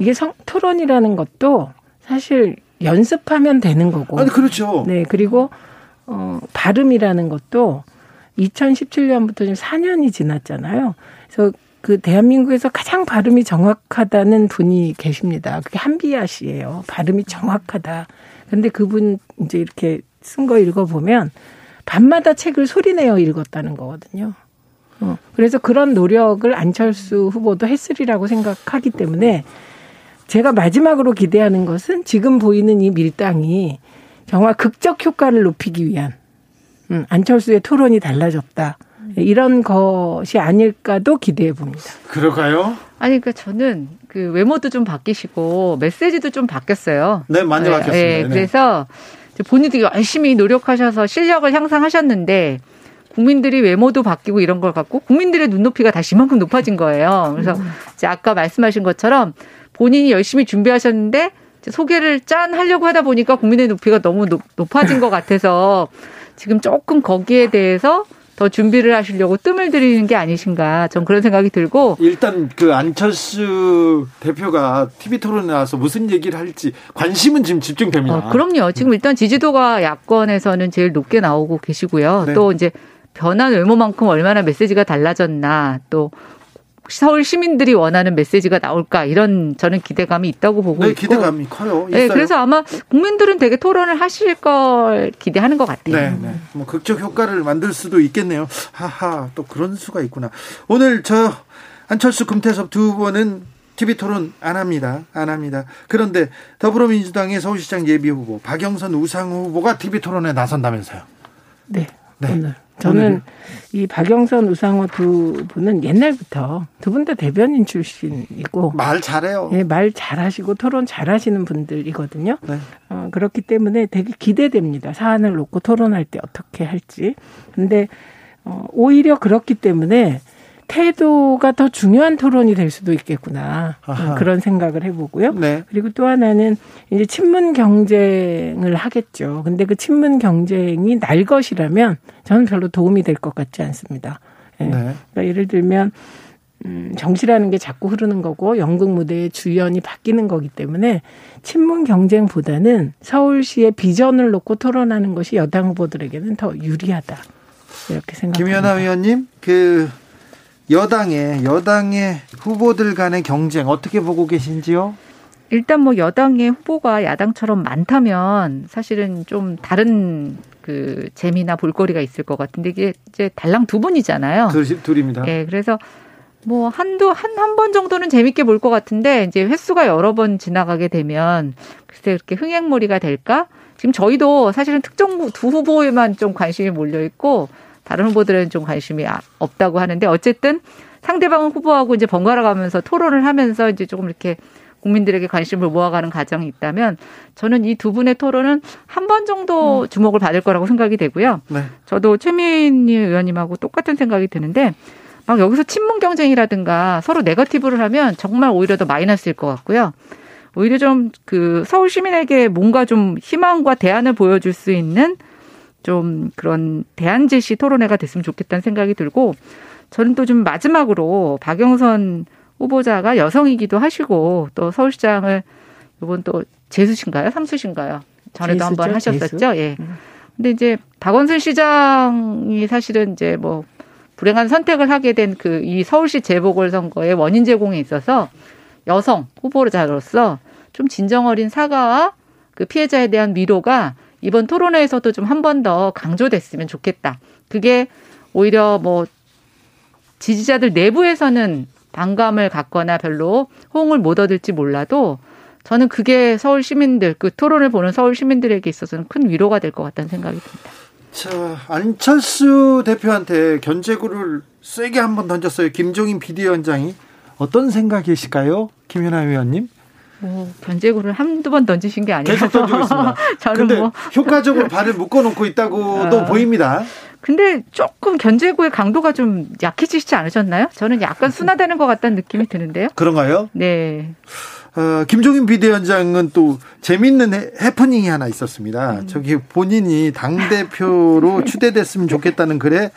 이게 성, 토론이라는 것도 사실 연습하면 되는 거고. 아니 그렇죠. 네 그리고 어, 발음이라는 것도 2017년부터 지금 4년이 지났잖아요. 그래서 그 대한민국에서 가장 발음이 정확하다는 분이 계십니다. 그게 한비아 씨예요. 발음이 정확하다. 근데 그분 이제 이렇게 쓴 거 읽어보면 밤마다 책을 소리내어 읽었다는 거거든요. 어, 그래서 그런 노력을 안철수 후보도 했으리라고 생각하기 때문에 제가 마지막으로 기대하는 것은 지금 보이는 이 밀당이 정말 극적 효과를 높이기 위한 음, 안철수의 토론이 달라졌다. 이런 것이 아닐까도 기대해 봅니다. 그럴까요? 아니, 그러니까 저는 그 외모도 좀 바뀌시고 메시지도 좀 바뀌었어요. 네, 많이 네, 바뀌었습니다. 네, 네. 그래서 본인도 열심히 노력하셔서 실력을 향상하셨는데 국민들이 외모도 바뀌고 이런 걸 갖고 국민들의 눈높이가 다시 이만큼 높아진 거예요. 그래서 음. 이제 아까 말씀하신 것처럼 본인이 열심히 준비하셨는데 소개를 짠 하려고 하다 보니까 국민의 높이가 너무 높, 아진 것 같아서 지금 조금 거기에 대해서 더 준비를 하시려고 뜸을 들이는 게 아니신가 전 그런 생각이 들고 일단 그 안철수 대표가 TV 토론에 나와서 무슨 얘기를 할지 관심은 지금 집중됩니다. 어, 그럼요. 지금 일단 지지도가 야권에서는 제일 높게 나오고 계시고요. 네. 또 이제 변한 외모만큼 얼마나 메시지가 달라졌나 또 서울 시민들이 원하는 메시지가 나올까 이런 저는 기대감이 있다고 보고 네, 있고 기대감이 커요. 네, 그래서 아마 국민들은 되게 토론을 하실 걸 기대하는 것 같아요. 네, 네. 뭐 극적 효과를 만들 수도 있겠네요. 하하, 또 그런 수가 있구나. 오늘 저 안철수 금태섭 두 분은 TV 토론 안 합니다. 안 합니다. 그런데 더불어민주당의 서울시장 예비 후보 박영선 우상 후보가 TV 토론에 나선다면서요. 네. 네. 오늘 저는 이 박영선 우상호 두 분은 옛날부터 두 분 다 대변인 출신이고 말 잘해요. 예, 말 잘하시고 토론 잘하시는 분들이거든요. 네. 어, 그렇기 때문에 되게 기대됩니다. 사안을 놓고 토론할 때 어떻게 할지. 근데 어, 오히려 그렇기 때문에 태도가 더 중요한 토론이 될 수도 있겠구나 아하. 그런 생각을 해보고요. 네. 그리고 또 하나는 이제 친문 경쟁을 하겠죠. 근데 그 친문 경쟁이 날 것이라면 저는 별로 도움이 될 것 같지 않습니다. 예. 네. 그러니까 예를 들면 음, 정치라는 게 자꾸 흐르는 거고 연극 무대의 주연이 바뀌는 거기 때문에 친문 경쟁보다는 서울시의 비전을 놓고 토론하는 것이 여당 후보들에게는 더 유리하다. 이렇게 생각합니다. 김연아 의원님, 그 여당의 여당의 후보들 간의 경쟁 어떻게 보고 계신지요? 일단 뭐 여당의 후보가 야당처럼 많다면 사실은 좀 다른 그 재미나 볼거리가 있을 것 같은데 이게 이제 달랑 두 분이잖아요. 둘, 둘입니다. 예, 그래서 뭐 한두 한 한 번 정도는 재밌게 볼 것 같은데 이제 횟수가 여러 번 지나가게 되면 글쎄 그렇게 흥행몰이가 될까? 지금 저희도 사실은 특정 두 후보에만 좀 관심이 몰려 있고 다른 후보들은 좀 관심이 아, 없다고 하는데 어쨌든 상대방 후보하고 이제 번갈아 가면서 토론을 하면서 이제 조금 이렇게 국민들에게 관심을 모아가는 과정이 있다면 저는 이 두 분의 토론은 한 번 정도 음. 주목을 받을 거라고 생각이 되고요. 네. 저도 최민희 의원님하고 똑같은 생각이 드는데 막 여기서 친문 경쟁이라든가 서로 네거티브를 하면 정말 오히려 더 마이너스일 것 같고요. 오히려 좀 그 서울 시민에게 뭔가 좀 희망과 대안을 보여줄 수 있는 좀 그런 대안 제시 토론회가 됐으면 좋겠다는 생각이 들고 저는 또 좀 마지막으로 박영선 후보자가 여성이기도 하시고 또 서울시장을 이번 또 재수신가요? 삼수신가요? 전에도 한번 하셨었죠. 재수? 예. 음. 근데 이제 박원순 시장이 사실은 이제 뭐 불행한 선택을 하게 된 그 이 서울시 재보궐선거의 원인 제공에 있어서 여성 후보자로서 좀 진정 어린 사과와 그 피해자에 대한 위로가 이번 토론회에서도 좀 한 번 더 강조됐으면 좋겠다. 그게 오히려 뭐 지지자들 내부에서는 반감을 갖거나 별로 호응을 못 얻을지 몰라도 저는 그게 서울 시민들 그 토론을 보는 서울 시민들에게 있어서는 큰 위로가 될 것 같다는 생각이 듭니다. 자 안철수 대표한테 견제구를 세게 한번 던졌어요. 김종인 비대위원장이 어떤 생각이실까요, 김연아 의원님? 뭐 견제구를 한두 번 던지신 게 아니라서 계속 던지고 있습니다. 저는 뭐 효과적으로 발을 묶어놓고 있다고도 어. 보입니다. 근데 조금 견제구의 강도가 좀 약해지시지 않으셨나요? 저는 약간 순화되는 것 같다는 느낌이 드는데요. 그런가요? 네. 어, 김종인 비대위원장은 또 재밌는 해프닝이 하나 있었습니다. 음. 저기 본인이 당대표로 추대됐으면 좋겠다는 글에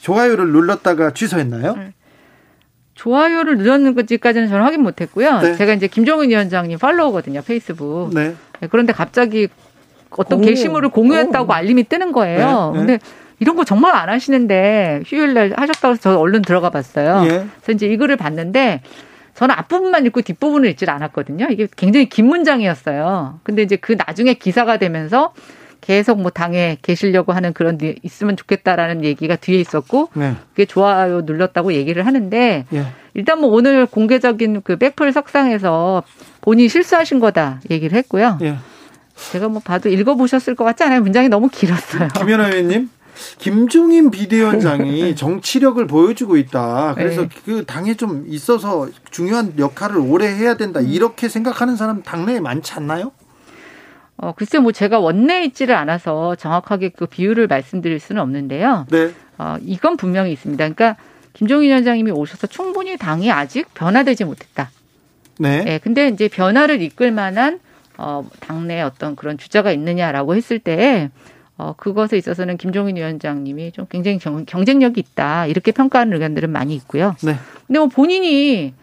좋아요를 눌렀다가 취소했나요? 음. 좋아요를 눌렀는지까지는 저는 확인 못했고요. 네. 제가 이제 김종인 위원장님 팔로우거든요, 페이스북. 네. 네 그런데 갑자기 어떤 게시물을 공유했다고 오. 알림이 뜨는 거예요. 네. 네. 근데 이런 거 정말 안 하시는데 휴일날 하셨다고 해서 저 얼른 들어가 봤어요. 예. 그래서 이제 이 글을 봤는데 저는 앞부분만 읽고 뒷부분을 읽질 않았거든요. 이게 굉장히 긴 문장이었어요. 근데 이제 그 나중에 기사가 되면서 계속 뭐 당에 계시려고 하는 그런 있으면 좋겠다라는 얘기가 뒤에 있었고 네. 그게 좋아요 눌렀다고 얘기를 하는데 예. 일단 뭐 오늘 공개적인 그 백플 석상에서 본인이 실수하신 거다 얘기를 했고요. 예. 제가 뭐 봐도 읽어보셨을 것 같지 않아요? 문장이 너무 길었어요. 김연아 의원님. 김종인 비대위원장이 정치력을 보여주고 있다. 그래서 네. 그 당에 좀 있어서 중요한 역할을 오래 해야 된다. 이렇게 생각하는 사람 당내에 많지 않나요? 어, 글쎄 뭐 제가 원내에 있지를 않아서 정확하게 그 비율을 말씀드릴 수는 없는데요. 네. 어, 이건 분명히 있습니다. 그러니까 김종인 위원장님이 오셔서 충분히 당이 아직 변화되지 못했다. 네. 네. 근데 이제 변화를 이끌 만한 어, 당내 어떤 그런 주자가 있느냐라고 했을 때 어, 그것에 있어서는 김종인 위원장님이 좀 굉장히 경, 쟁력이 있다. 이렇게 평가하는 의견들은 많이 있고요. 네. 근데 뭐 본인이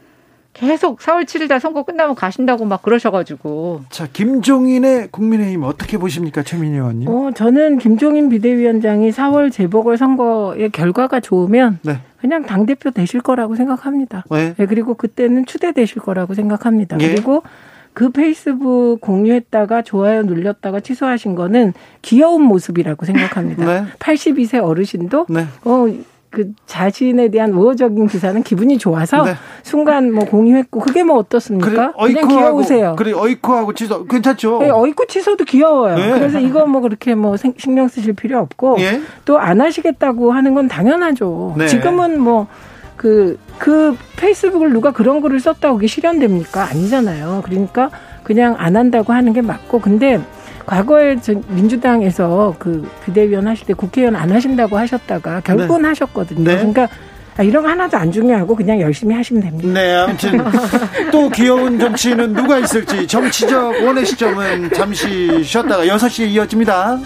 계속 4월 7일 날 선거 끝나면 가신다고 막 그러셔가지고. 자, 김종인의 국민의힘 어떻게 보십니까, 최민희 의원님? 어, 저는 김종인 비대위원장이 4월 재보궐 선거의 결과가 좋으면 네. 그냥 당 대표 되실 거라고 생각합니다. 네. 네, 그리고 그때는 추대 되실 거라고 생각합니다. 예. 그리고 그 페이스북 공유했다가 좋아요 눌렸다가 취소하신 거는 귀여운 모습이라고 생각합니다. 네. 82세 어르신도 네. 어, 그 자신에 대한 우호적인 기사는 기분이 좋아서 네. 순간 뭐 공유했고 그게 뭐 어떻습니까? 그래, 그냥 귀여우세요. 그래 어이쿠하고 취소 괜찮죠? 네, 어이쿠 취소도 귀여워요. 네. 그래서 이거 뭐 그렇게 뭐 신경 쓰실 필요 없고 예? 또안 하시겠다고 하는 건 당연하죠. 네. 지금은 뭐 그, 그 페이스북을 누가 그런 글을 썼다고 그게 실현됩니까? 아니잖아요. 그러니까 그냥 안 한다고 하는 게 맞고. 근데 과거에 민주당에서 그 비대위원 하실 때 국회의원 안 하신다고 하셨다가 결국은 네. 하셨거든요. 네. 그러니까 아, 이런 거 하나도 안 중요하고 그냥 열심히 하시면 됩니다. 네, 아무튼 또 귀여운 정치인은 누가 있을지 정치적 원의 시점은 잠시 쉬었다가 6시에 이어집니다.